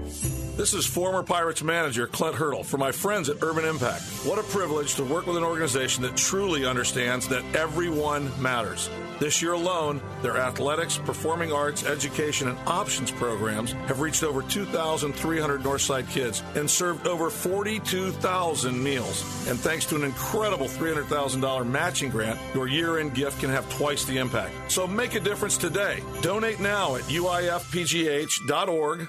This is former Pirates manager Clint Hurdle for my friends at Urban Impact. What a privilege to work with an organization that truly understands that everyone matters. This year alone, their athletics, performing arts, education, and options programs have reached over 2,300 Northside kids and served over 42,000 meals. And thanks to an incredible $300,000 matching grant, your year end gift can have twice the impact. So make a difference today. Donate now at uifpgh.org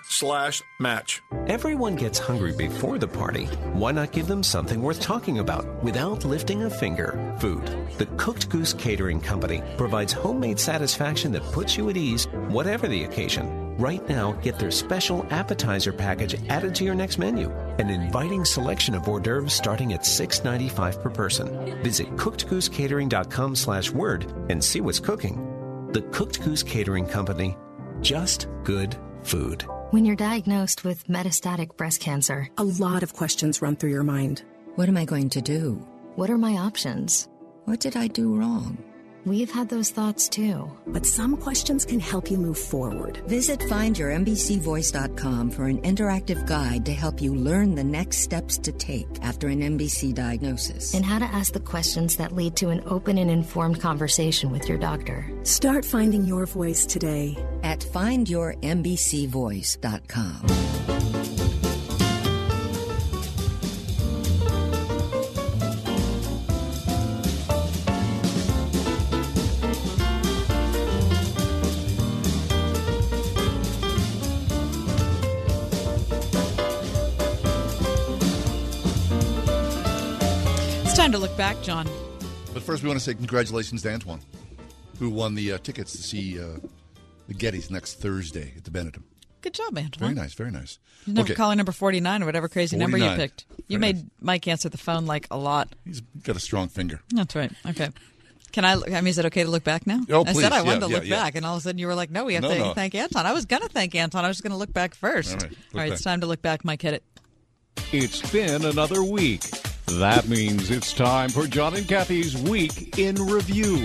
slash match. Everyone gets hungry before the party. Why not give them something worth talking about without lifting a finger? Food. The Cooked Goose Catering Company provides homemade satisfaction that puts you at ease, whatever the occasion. Right now, get their special appetizer package added to your next menu. An inviting selection of hors d'oeuvres starting at $6.95 per person. Visit cookedgoosecatering.com slash word and see what's cooking. The Cooked Goose Catering Company. Just good food. When you're diagnosed with metastatic breast cancer, a lot of questions run through your mind. What am I going to do? What are my options? What did I do wrong? We've had those thoughts too. But some questions can help you move forward. Visit findyourmbcvoice.com for an interactive guide to help you learn the next steps to take after an MBC diagnosis. And how to ask the questions that lead to an open and informed conversation with your doctor. Start finding your voice today at findyourmbcvoice.com. look back, John. But first, we want to say congratulations to Antoine, who won the uh, tickets to see uh, the Gettys next Thursday at the Benedum. Good job, Antoine. Very nice, very nice. Number Okay. caller number 49 or whatever crazy number you picked. You made Mike answer the phone like a lot. He's got a strong finger. That's right. Okay. Can I? I mean, is it okay to look back now? Oh, I please. said I Yeah, wanted to yeah, look yeah. back, and all of a sudden you were like, "No, we have No, to no. thank Anton." I was going to thank Anton. I was going to look back first. All right, look it's time to look back. Mike, hit it. It's been another week. That means it's time for John and Kathy's Week in Review.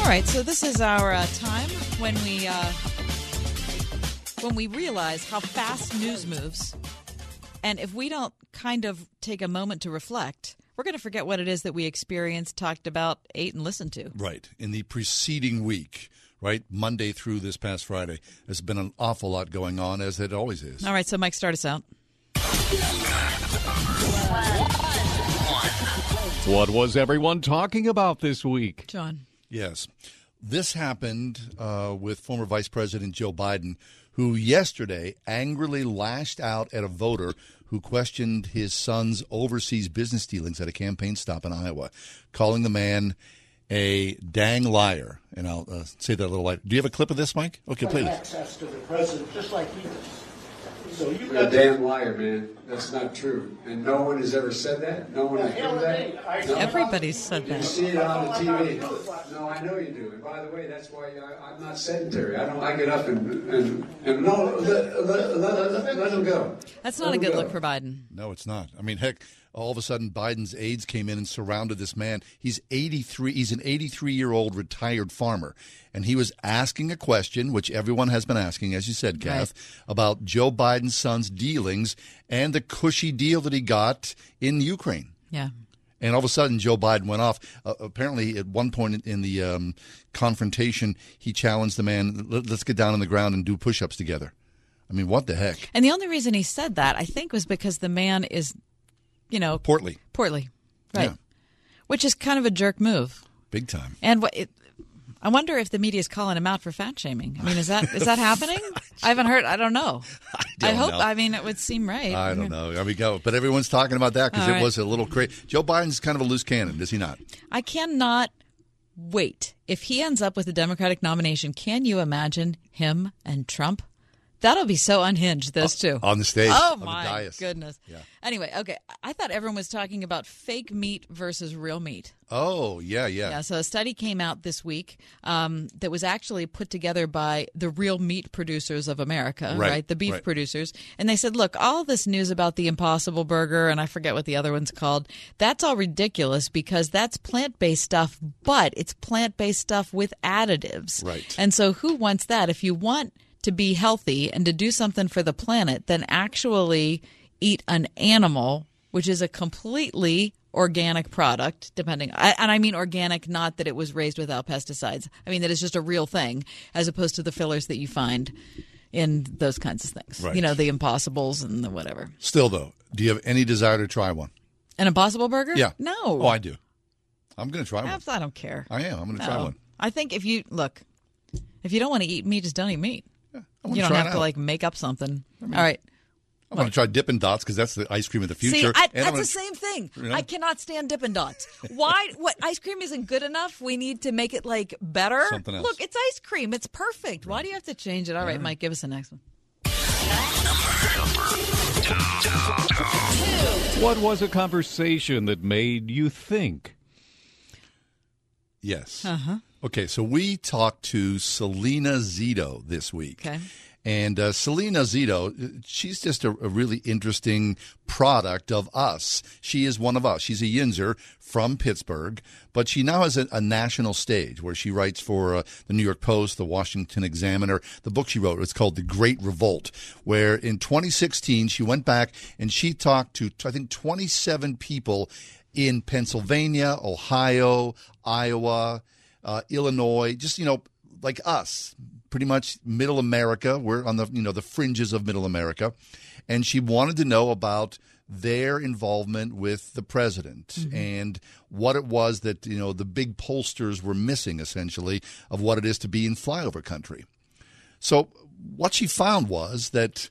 All right, so this is our uh, time when we uh, when we realize how fast news moves, and if we don't kind of take a moment to reflect, we're going to forget what it is that we experienced, talked about, ate, and listened to. Right. In the preceding week, right, Monday through this past Friday, there's been an awful lot going on, as it always is. All right, so Mike, start us out. What was everyone talking about this week? John. Yes. This happened uh, with former Vice President Joe Biden, who yesterday angrily lashed out at a voter who questioned his son's overseas business dealings at a campaign stop in Iowa, calling the man a dang liar. And I'll uh, say that a little later. Do you have a clip of this, Mike? Okay, play this. access to the president, just like he does. So you You're a got damn liar, man. That's not true. And no one has ever said that. No one has hell heard that. ain't. No. Everybody's said that. You see it on the TV. No, I know you do. And by the way, that's why I, I'm not sedentary. I don't. I get up and and, and no, let, let, let, let, let him go. That's Let not a good go. look for Biden. No, it's not. I mean, heck, all of a sudden Biden's aides came in and surrounded this man. He's 83. He's an 83 year old retired farmer. And he was asking a question, which everyone has been asking, as you said, Kath, about Joe Biden's son's dealings and the cushy deal that he got in Ukraine. Yeah. And all of a sudden, Joe Biden went off. Uh, apparently, at one point in the um, confrontation, he challenged the man, let's get down on the ground and do push ups together. I mean, what the heck? And the only reason he said that, I think, was because the man is, you know, Portly. portly, right? Yeah. Which is kind of a jerk move. Big time. And what it, I wonder if the media is calling him out for fat shaming. I mean, is that is that happening? <laughs> I haven't heard. I don't know. <laughs> I, don't hope. know. I mean, it would seem right. I don't know. There we go. But everyone's talking about that because it right. was a little crazy. Joe Biden's kind of a loose cannon, is he not? I cannot wait. If he ends up with the Democratic nomination, can you imagine him and Trump? That'll be so unhinged, those two. on the stage, Oh, my goodness. Yeah. Anyway, okay. I thought everyone was talking about fake meat versus real meat. Oh, yeah, yeah. Yeah, so a study came out this week um, that was actually put together by the real meat producers of America, Right, right? The beef right. producers. And they said, look, all this news about the Impossible Burger, and I forget what the other one's called, that's all ridiculous because that's plant based stuff, but it's plant based stuff with additives. Right. And so who wants that? If you want to be healthy and to do something for the planet, than actually eat an animal, which is a completely organic product, depending, I- and I mean organic, not that it was raised without pesticides. I mean that it's just a real thing, as opposed to the fillers that you find in those kinds of things. Right. You know, the impossibles and the whatever. Still, though, do you have any desire to try one? An impossible burger? Yeah. No. Oh, I do. I'm going to try one. I don't care. I am. I'm going to try one. I think if you look, if you don't want to eat meat, just don't eat meat. Wanna you don't have to out. like make up something. All right. I'm going to try Dippin' Dots because that's the ice cream of the future. See, I, And that's I'm gonna- the same thing. you know? I cannot stand Dippin' Dots. Why? <laughs> What ice cream isn't good enough? We need to make it like better. Something else. Look, it's ice cream. It's perfect. Why do you have to change it? All right, Mike, give us the next one. What was a conversation that made you think? Yes. Uh-huh. Okay, so we talked to Selena Zito this week. Okay. And uh, Selena Zito, she's just a, a really interesting product of us. She is one of us. She's a Yinzer from Pittsburgh, but she now has a, a national stage where she writes for uh, the New York Post, the Washington Examiner. The book she wrote, it's called The Great Revolt, where in 2016 she went back and she talked to, I think, 27 people in Pennsylvania, Ohio, Iowa, uh, Illinois, just, you know, like us, pretty much middle America. We're on the, you know, the fringes of middle America. And she wanted to know about their involvement with the president and what it was that, you know, the big pollsters were missing essentially of what it is to be in flyover country. So what she found was that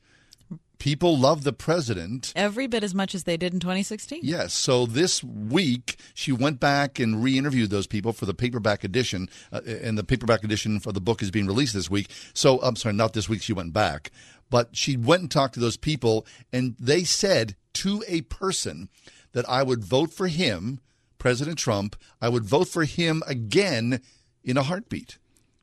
people love the president Every bit as much as they did in 2016. Yes. So this week, she went back and re interviewed those people for the paperback edition. Uh, and the paperback edition for the book is being released this week. So, I'm sorry, not this week, she went back. But she went and talked to those people, and they said to a person that I would vote for him, President Trump, I would vote for him again in a heartbeat.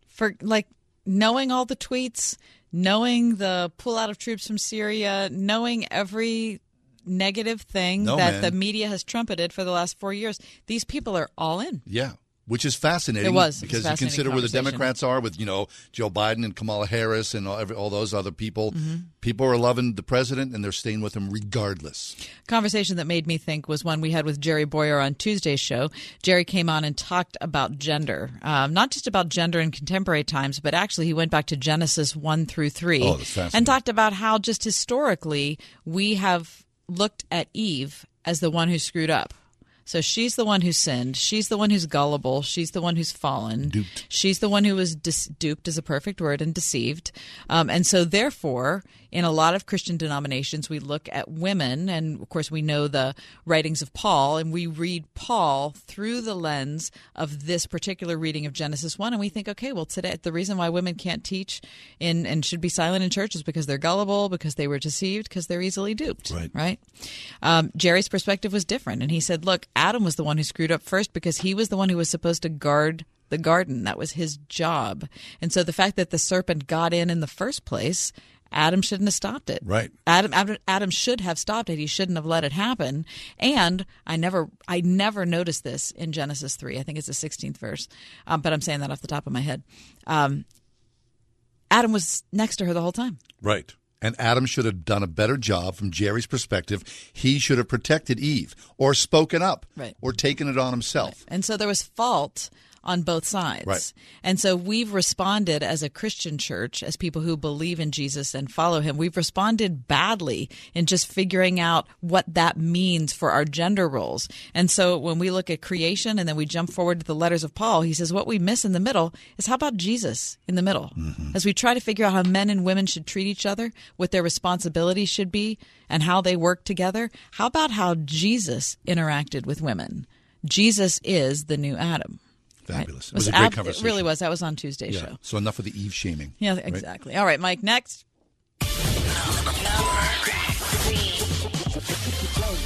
For like knowing all the tweets, knowing the pull out of troops from Syria, knowing every negative thing No, that man. the media has trumpeted for the last four years, these people are all in. Yeah. Which is fascinating. It was. It was because you consider where the. Democrats are with you know Joe Biden and Kamala Harris and all, every, all those other people. Mhm. People are loving the president and they're staying with him regardless. conversation that made me think was one we had with Jerry Bowyer on Tuesday's show. Jerry came on and talked about gender, um, not just about gender in contemporary times, but actually he went back to Genesis 1 through 3 Oh, and talked about how just historically we have looked at Eve as the one who screwed up. So she's the one who sinned. She's the one who's gullible. She's the one who's fallen. Duped. She's the one who was dis- duped is a perfect word and deceived. Um, and so, therefore, in a lot of Christian denominations, we look at women, and of course, we know the writings of Paul, and we read Paul through the lens of this particular reading of Genesis 1, and we think, okay, well, today, the reason why women can't teach in and should be silent in church is because they're gullible, because they were deceived, because they're easily duped. Right. Right. Um, Jerry's perspective was different, and he said, look, Adam was the one who screwed up first because he was the one who was supposed to guard the garden. That was his job. And so the fact that the serpent got in in the first place, Adam shouldn't have stopped it. Right. Adam, Adam Adam should have stopped it. He shouldn't have let it happen. And I never I never noticed this in Genesis 3. I think it's the 16th verse. Um, but I'm saying that off the top of my head. Um, Adam was next to her the whole time. Right. And Adam should have done a better job from Jerry's perspective. He should have protected Eve or spoken up Right. or taken it on himself. And so there was fault on both sides. Right. And so we've responded as a Christian church, as people who believe in Jesus and follow him, we've responded badly in just figuring out what that means for our gender roles. And so when we look at creation and then we jump forward to the letters of Paul, he says what we miss in the middle is how about Jesus in the middle? Mm-hmm. As we try to figure out how men and women should treat each other, what their responsibilities should be, and how they work together, how about how Jesus interacted with women? Jesus is the new Adam. Fabulous. Right. It was a ab- great conversation. It really was. That was on Tuesday's Yeah. show. So enough of the Eve shaming. Yeah, right? exactly. All right, Mike, next.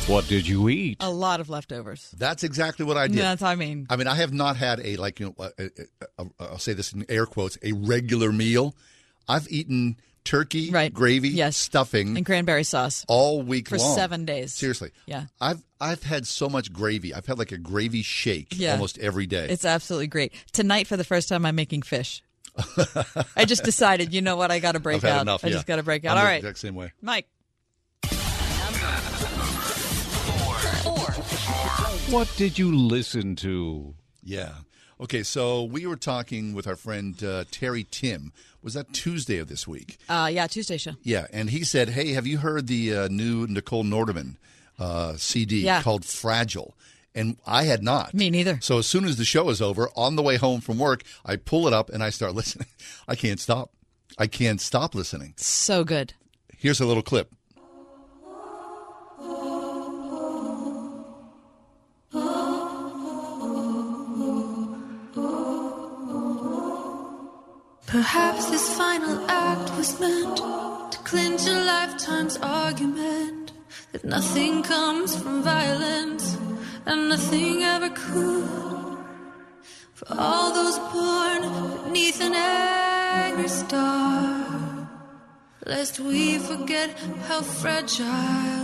What did you eat? A lot of leftovers. That's exactly what I did. That's what I mean. I mean, I have not had a like you know, a, a, a, I'll say this in air quotes, a regular meal. I've eaten turkey, gravy, Yes. stuffing, And cranberry sauce. all week For long. seven days. Seriously, Yeah. I've I've had so much gravy. I've had like a gravy shake Yeah. almost every day. It's absolutely great. Tonight, for the first time, I'm making fish. I just decided, you know what? I got to break I've had out. enough. I yeah. just got to break out. I'm All the right, exact same way. Mike. What did you listen to? Yeah. Okay, so we were talking with our friend uh, Terry Tim. Was that Tuesday of this week? Uh, yeah, Tuesday show. Yeah, and he said, "Hey, have you heard the uh, new Nicole Nordeman uh, CD Yeah. called Fragile?" And I had not. Me neither. So as soon as the show is over, on the way home from work, I pull it up and I start <laughs> listening. I can't stop. I can't stop listening. So good. Here's a little clip. Perhaps this final act was meant to clinch a lifetime's argument that nothing comes from violence and nothing ever could. For all those born beneath an angry star, lest we forget how fragile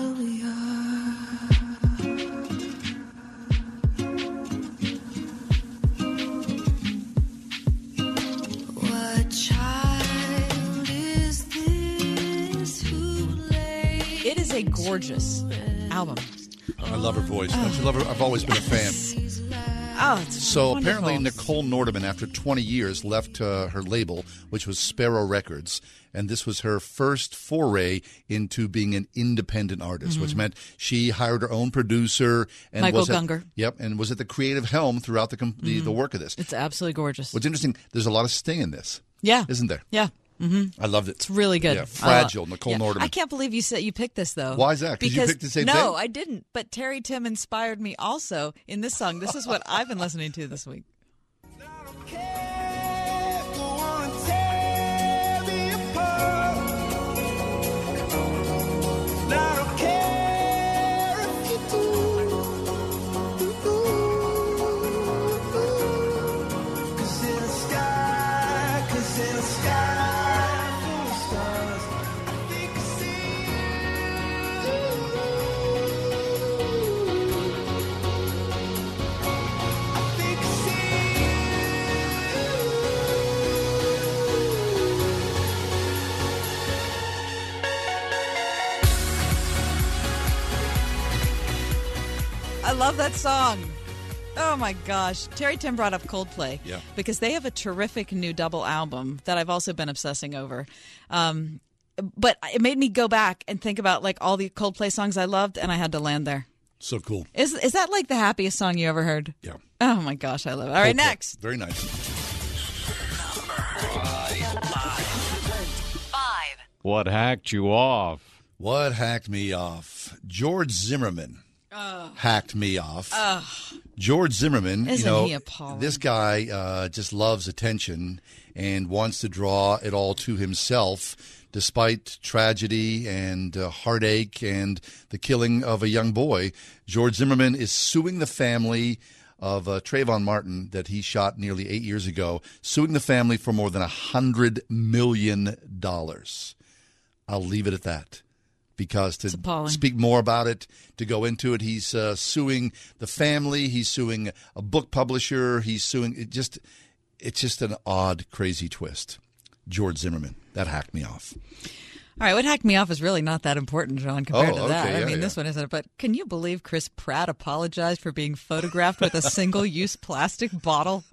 is a gorgeous album. I love her voice. Don't you love her? I've always been a fan. Oh, it's So wonderful. apparently, Nicole Nordeman, after 20 years, left uh, her label, which was Sparrow Records, and this was her first foray into being an independent artist, which Mhm. meant she hired her own producer and Michael was at, Gunger. Yep, and was at the creative helm throughout the, the Mhm. the work of this. It's absolutely gorgeous. What's interesting, there's a lot of sting in this, Yeah. isn't there? Yeah. Hmm I loved it. It's really good. Yeah, fragile, love- Nicole yeah. Nordeman. I can't believe you said you picked this though. Why is that? 'Cause you Because picked the same no, thing? I didn't. But Terry Tim inspired me also in this song. This is what I've been listening to this week. Love that song. Oh my gosh. Terry Tim brought up Coldplay. Yeah. Because they have a terrific new double album that I've also been obsessing over. Um, but it made me go back and think about like all the Coldplay songs I loved, and I had to land there. So cool. Is is that like the happiest song you ever heard? Yeah. Oh my gosh, I love it. All right, Coldplay. next. Very nice. What hacked you off? What hacked me off? George Zimmerman hacked me off. George Zimmerman, Isn't you know, this guy uh, just loves attention and wants to draw it all to himself, despite tragedy and uh, heartache and the killing of a young boy. George Zimmerman is suing the family of uh, Trayvon Martin that he shot nearly eight years ago, suing the family for more than a hundred million dollars. I'll leave it at that. Because to speak more about it, to go into it, he's uh, suing the family. He's suing a book publisher. He's suing it. Just, it's just an odd, crazy twist. George Zimmerman that hacked me off. All right, what hacked me off is really not that important, John, compared Oh, to that. okay, I mean, yeah. this one isn't. But can you believe Chris Pratt apologized for being photographed with a single use <laughs> plastic bottle?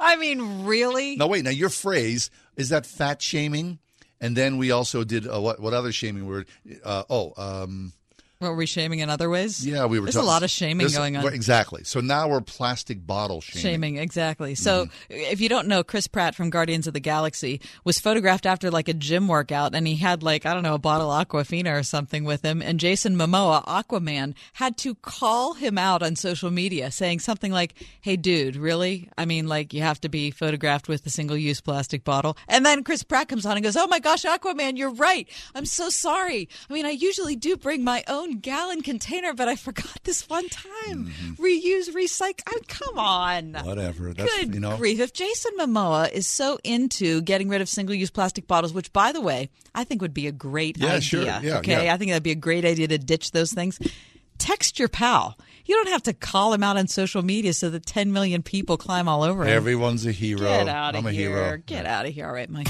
I mean, really? No, wait, now your phrase is that fat shaming, and then we also did uh, what? What other shaming word? Uh, oh, um, Were we shaming in other ways? yeah, we were. There's talking- a lot of shaming going on. Exactly. So now we're plastic bottle shaming. Shaming, exactly. So, Mm-hmm. if you don't know, Chris Pratt from Guardians of the Galaxy was photographed after like a gym workout, and he had like I don't know a bottle of Aquafina or something with him. And Jason Momoa, Aquaman, had to call him out on social media, saying something like, "Hey, dude, really? I mean, like you have to be photographed with a single-use plastic bottle." And then Chris Pratt comes on and goes, "Oh my gosh, Aquaman, you're right. I'm so sorry. I mean, I usually do bring my own gallon container, but I forgot this one time. Reuse, recycle. I mean, come on." Whatever. That's Good you know. grief. If Jason Momoa is so into getting rid of single use plastic bottles, which, by the way, I think would be a great Yeah, idea. sure. Yeah, okay. yeah. I think that'd be a great idea to ditch those things. Text your pal. You don't have to call him out on social media so that 10 million people climb all over him. Everyone's a hero. Get out of here. I'm a here. hero. Get out of here. All right, Mike.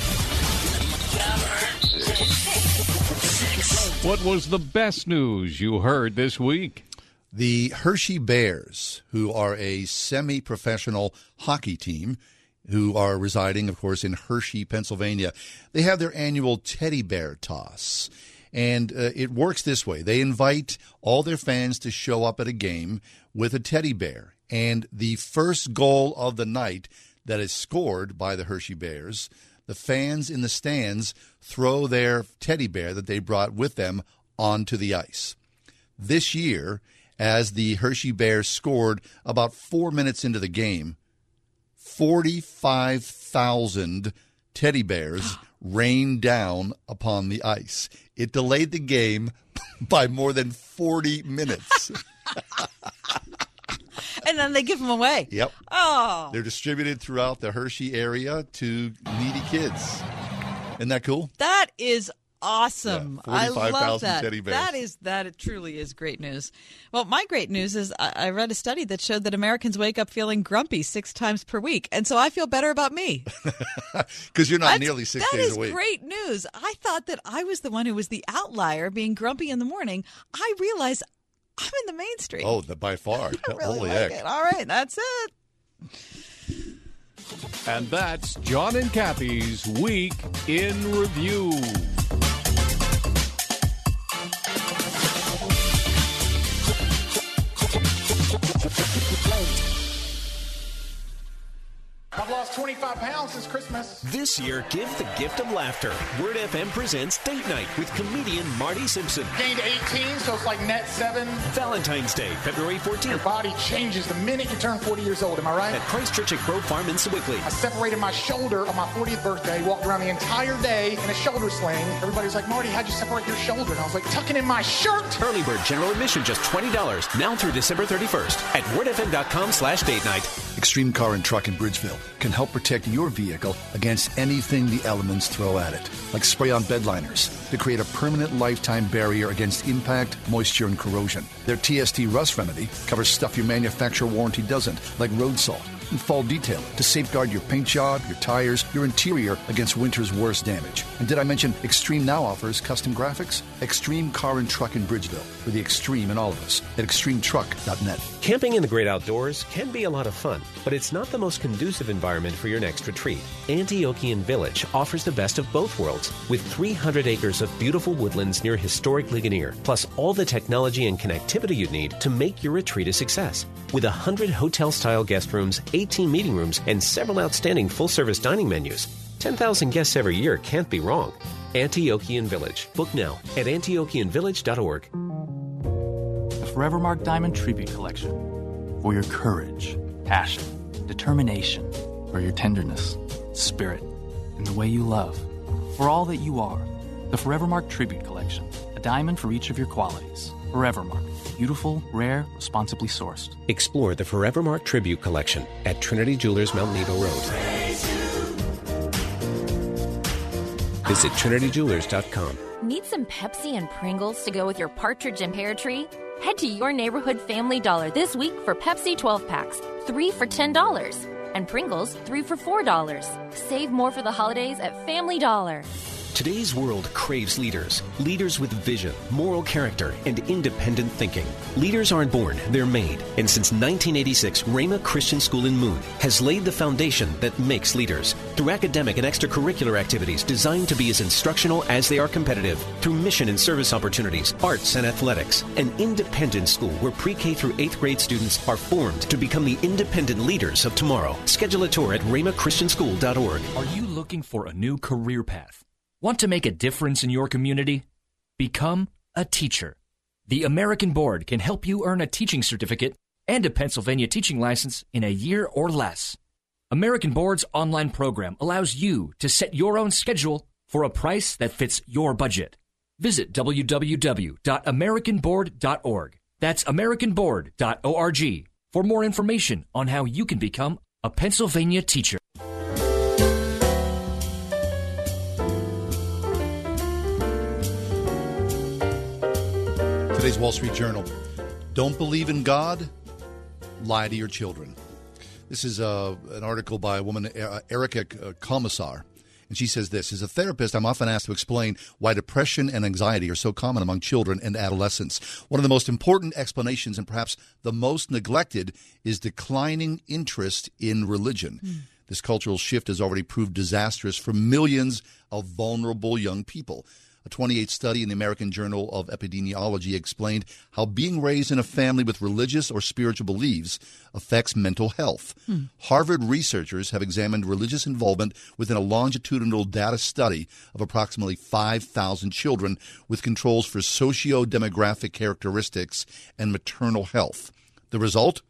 What was the best news you heard this week? The Hershey Bears, who are a semi professional hockey team, who are residing, of course, in Hershey, Pennsylvania, they have their annual teddy bear toss. And uh, it works this way they invite all their fans to show up at a game with a teddy bear. And the first goal of the night that is scored by the Hershey Bears, the fans in the stands throw their teddy bear that they brought with them onto the ice. This year, as the Hershey Bears scored about four minutes into the game, 45,000 teddy bears <gasps> rained down upon the ice. It delayed the game <laughs> by more than 40 minutes. <laughs> <laughs> And then they give them away. yep. Oh. They're distributed throughout the Hershey area to needy kids. Isn't that cool? That is awesome. Yeah, I love that. teddy bears. That is that. It truly is great news. Well, my great news is I, I read a study that showed that Americans wake up feeling grumpy six times per week, and so I feel better about me. <laughs> Because you're not That's- nearly six that days is a week. That is great news. I thought that I was the one who was the outlier, being grumpy in the morning. I realized I'm in the mainstream. Oh, the, by far. <laughs> really Holy like heck. it. All right, that's it. And that's John and Kathy's Week in Review. I've lost 25 pounds since Christmas. This year, give the gift of laughter. Word FM presents Date Night with comedian Marty Simpson. Gained 18, so it's like net seven. Valentine's Day, February 14th. Your body changes the minute you turn 40 years old, am I right? At Christchurch at Grove Farm in Sewickley. I separated my shoulder on my 40th birthday, walked around the entire day in a shoulder sling. Everybody's like, Marty, how'd you separate your shoulder? And I was like, tucking in my shirt. Early bird general admission just $20. Now through December 31st at wordfm.com slash date night. Extreme Car and Truck in Bridgeville can help protect your vehicle against anything the elements throw at it, like spray on bed liners to create a permanent lifetime barrier against impact, moisture, and corrosion. Their TST Rust Remedy covers stuff your manufacturer warranty doesn't, like road salt and fall detail to safeguard your paint job, your tires, your interior against winter's worst damage. And did I mention Extreme now offers custom graphics? Extreme Car and Truck in Bridgeville for the extreme in all of us at extremetruck.net. Camping in the great outdoors can be a lot of fun, but it's not the most conducive environment for your next retreat. Antiochian Village offers the best of both worlds with 300 acres of beautiful woodlands near historic Ligonier, plus all the technology and connectivity you'd need to make your retreat a success. With 100 hotel style guest rooms, 18 meeting rooms, and several outstanding full service dining menus, 10,000 guests every year can't be wrong. Antiochian Village. Book now at antiochianvillage.org. The Forevermark Diamond Tribute Collection. For your courage, passion, determination, for your tenderness, spirit, and the way you love. For all that you are. The Forevermark Tribute Collection. A diamond for each of your qualities. Forevermark. Beautiful, rare, responsibly sourced. Explore the Forevermark Tribute Collection at Trinity Jewelers Mount Nebo Road. Visit trinityjewelers.com. Need some Pepsi and Pringles to go with your partridge and pear tree? Head to your neighborhood Family Dollar this week for Pepsi 12 packs, 3 for $10, and Pringles, 3 for $4. Save more for the holidays at Family Dollar. Today's world craves leaders. Leaders with vision, moral character, and independent thinking. Leaders aren't born, they're made. And since 1986, Rhema Christian School in Moon has laid the foundation that makes leaders. Through academic and extracurricular activities designed to be as instructional as they are competitive. Through mission and service opportunities, arts and athletics. An independent school where pre-K through 8th grade students are formed to become the independent leaders of tomorrow. Schedule a tour at rhemachristianschool.org. Are you looking for a new career path? Want to make a difference in your community? Become a teacher. The American Board can help you earn a teaching certificate and a Pennsylvania teaching license in a year or less. American Board's online program allows you to set your own schedule for a price that fits your budget. Visit www.americanboard.org. That's americanboard.org for more information on how you can become a Pennsylvania teacher. Today's Wall Street Journal. Don't believe in God? Lie to your children. This is uh, an article by a woman, uh, Erica uh, Komisar. And she says this As a therapist, I'm often asked to explain why depression and anxiety are so common among children and adolescents. One of the most important explanations, and perhaps the most neglected, is declining interest in religion. Mm. This cultural shift has already proved disastrous for millions of vulnerable young people. A 28 study in the American Journal of Epidemiology explained how being raised in a family with religious or spiritual beliefs affects mental health. Hmm. Harvard researchers have examined religious involvement within a longitudinal data study of approximately 5,000 children with controls for socio-demographic characteristics and maternal health. The result?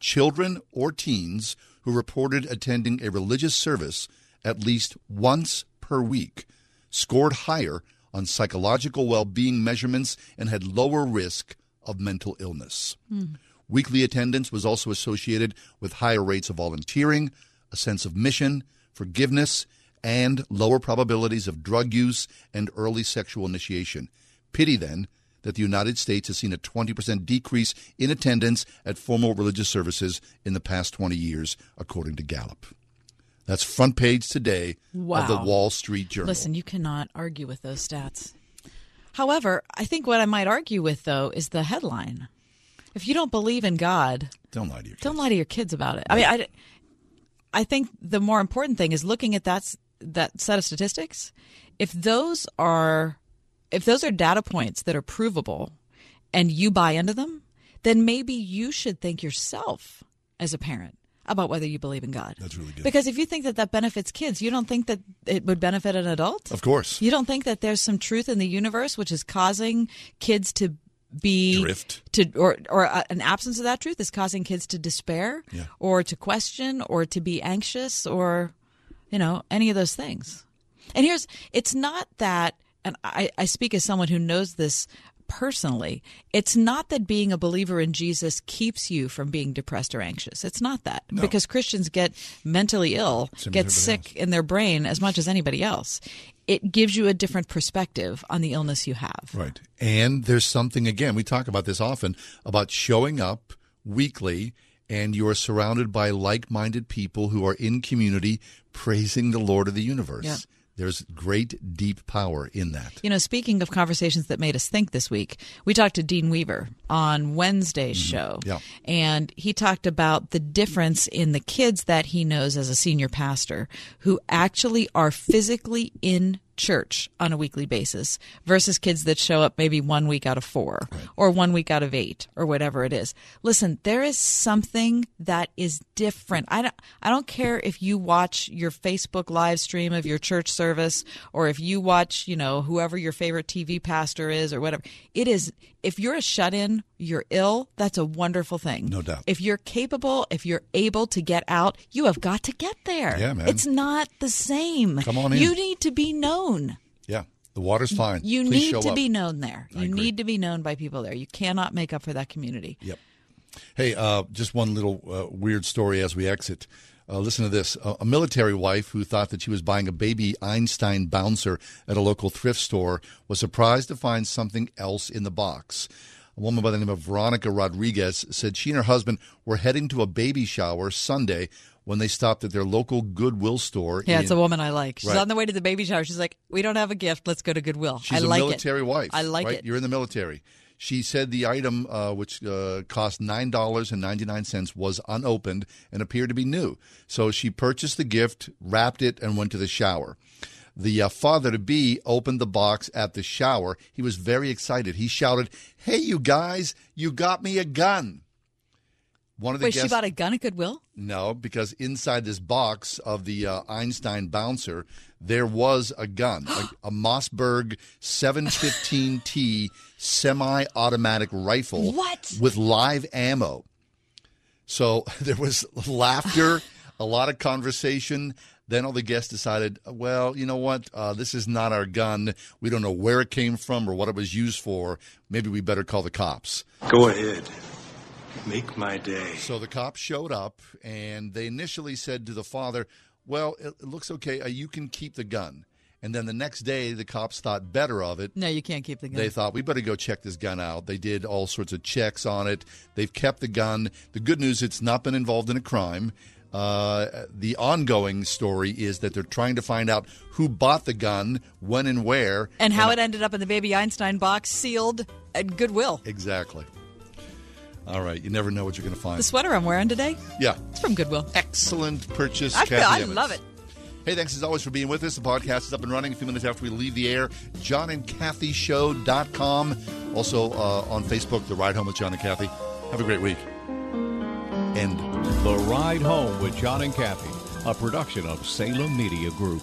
Children or teens who reported attending a religious service at least once per week scored higher on psychological well being measurements and had lower risk of mental illness. Mm. Weekly attendance was also associated with higher rates of volunteering, a sense of mission, forgiveness, and lower probabilities of drug use and early sexual initiation. Pity then that the United States has seen a 20% decrease in attendance at formal religious services in the past 20 years, according to Gallup. That's front page today wow. of the Wall Street Journal. Listen, you cannot argue with those stats. However, I think what I might argue with though is the headline. If you don't believe in God, don't lie to your kids. don't lie to your kids about it. I mean, I, I think the more important thing is looking at that that set of statistics. If those are if those are data points that are provable, and you buy into them, then maybe you should think yourself as a parent about whether you believe in God. That's really good. Because if you think that that benefits kids, you don't think that it would benefit an adult? Of course. You don't think that there's some truth in the universe which is causing kids to be drift to or or uh, an absence of that truth is causing kids to despair yeah. or to question or to be anxious or you know any of those things. And here's it's not that and I, I speak as someone who knows this personally, it's not that being a believer in Jesus keeps you from being depressed or anxious. It's not that. No. Because Christians get mentally ill, Same get sick else. in their brain as much as anybody else. It gives you a different perspective on the illness you have. Right. And there's something, again, we talk about this often, about showing up weekly and you are surrounded by like minded people who are in community praising the Lord of the universe. Yeah. There's great, deep power in that. You know, speaking of conversations that made us think this week, we talked to Dean Weaver on Wednesday's mm-hmm. show. Yeah. And he talked about the difference in the kids that he knows as a senior pastor who actually are physically in church on a weekly basis versus kids that show up maybe one week out of four or one week out of eight or whatever it is. Listen, there is something that is different. I don't, I don't care if you watch your Facebook live stream of your church service or if you watch, you know, whoever your favorite TV pastor is or whatever. It is, if you're a shut in, you're ill, that's a wonderful thing. No doubt. If you're capable, if you're able to get out, you have got to get there. Yeah, man. It's not the same. Come on in. You need to be known. Yeah. The water's fine. You Please need to up. be known there. I You agree. need to be known by people there. You cannot make up for that community. Yep. Hey, uh, just one little uh, weird story as we exit. Uh, listen to this. A, a military wife who thought that she was buying a baby Einstein bouncer at a local thrift store was surprised to find something else in the box. A woman by the name of Veronica Rodriguez said she and her husband were heading to a baby shower Sunday when they stopped at their local Goodwill store. Yeah, in- it's a woman I like. She's Right. on the way to the baby shower. She's like, "We don't have a gift. Let's go to Goodwill." She's I a like military it. wife. I like right? it. You're in the military. She said the item, uh, which uh, cost nine dollars and ninety nine cents, was unopened and appeared to be new. So she purchased the gift, wrapped it, and went to the shower. The uh, father to be opened the box at the shower. He was very excited. He shouted, "Hey, you guys! You got me a gun!" One of the Wait, guests. she bought a gun at Goodwill? No, because inside this box of the uh, Einstein bouncer, there was a gun, a, <gasps> a Mossberg 715T semi-automatic rifle What? with live ammo. So <laughs> there was laughter, <laughs> a lot of conversation. Then all the guests decided, well, you know what? Uh, this is not our gun. We don't know where it came from or what it was used for. Maybe we better call the cops. Go ahead. Make my day. So the cops showed up, and they initially said to the father, "Well, it, it looks okay. Uh, you can keep the gun." And then the next day, the cops thought better of it. No, you can't keep the gun. They thought we better go check this gun out. They did all sorts of checks on it. They've kept the gun. The good news, it's not been involved in a crime. Uh, the ongoing story is that they're trying to find out who bought the gun, when and where, and how it ended up in the baby Einstein box, sealed at Goodwill. exactly. All right, you never know what you're going to find. The sweater I'm wearing today, yeah, it's from Goodwill. Excellent purchase. I, Kathy I Emmons. love it. Hey, thanks as always for being with us. The podcast is up and running a few minutes after we leave the air. John and Kathy JohnandKathyShow.com. Also uh, on Facebook, The Ride Home with John and Kathy. Have a great week. And The Ride Home with John and Kathy, a production of Salem Media Group.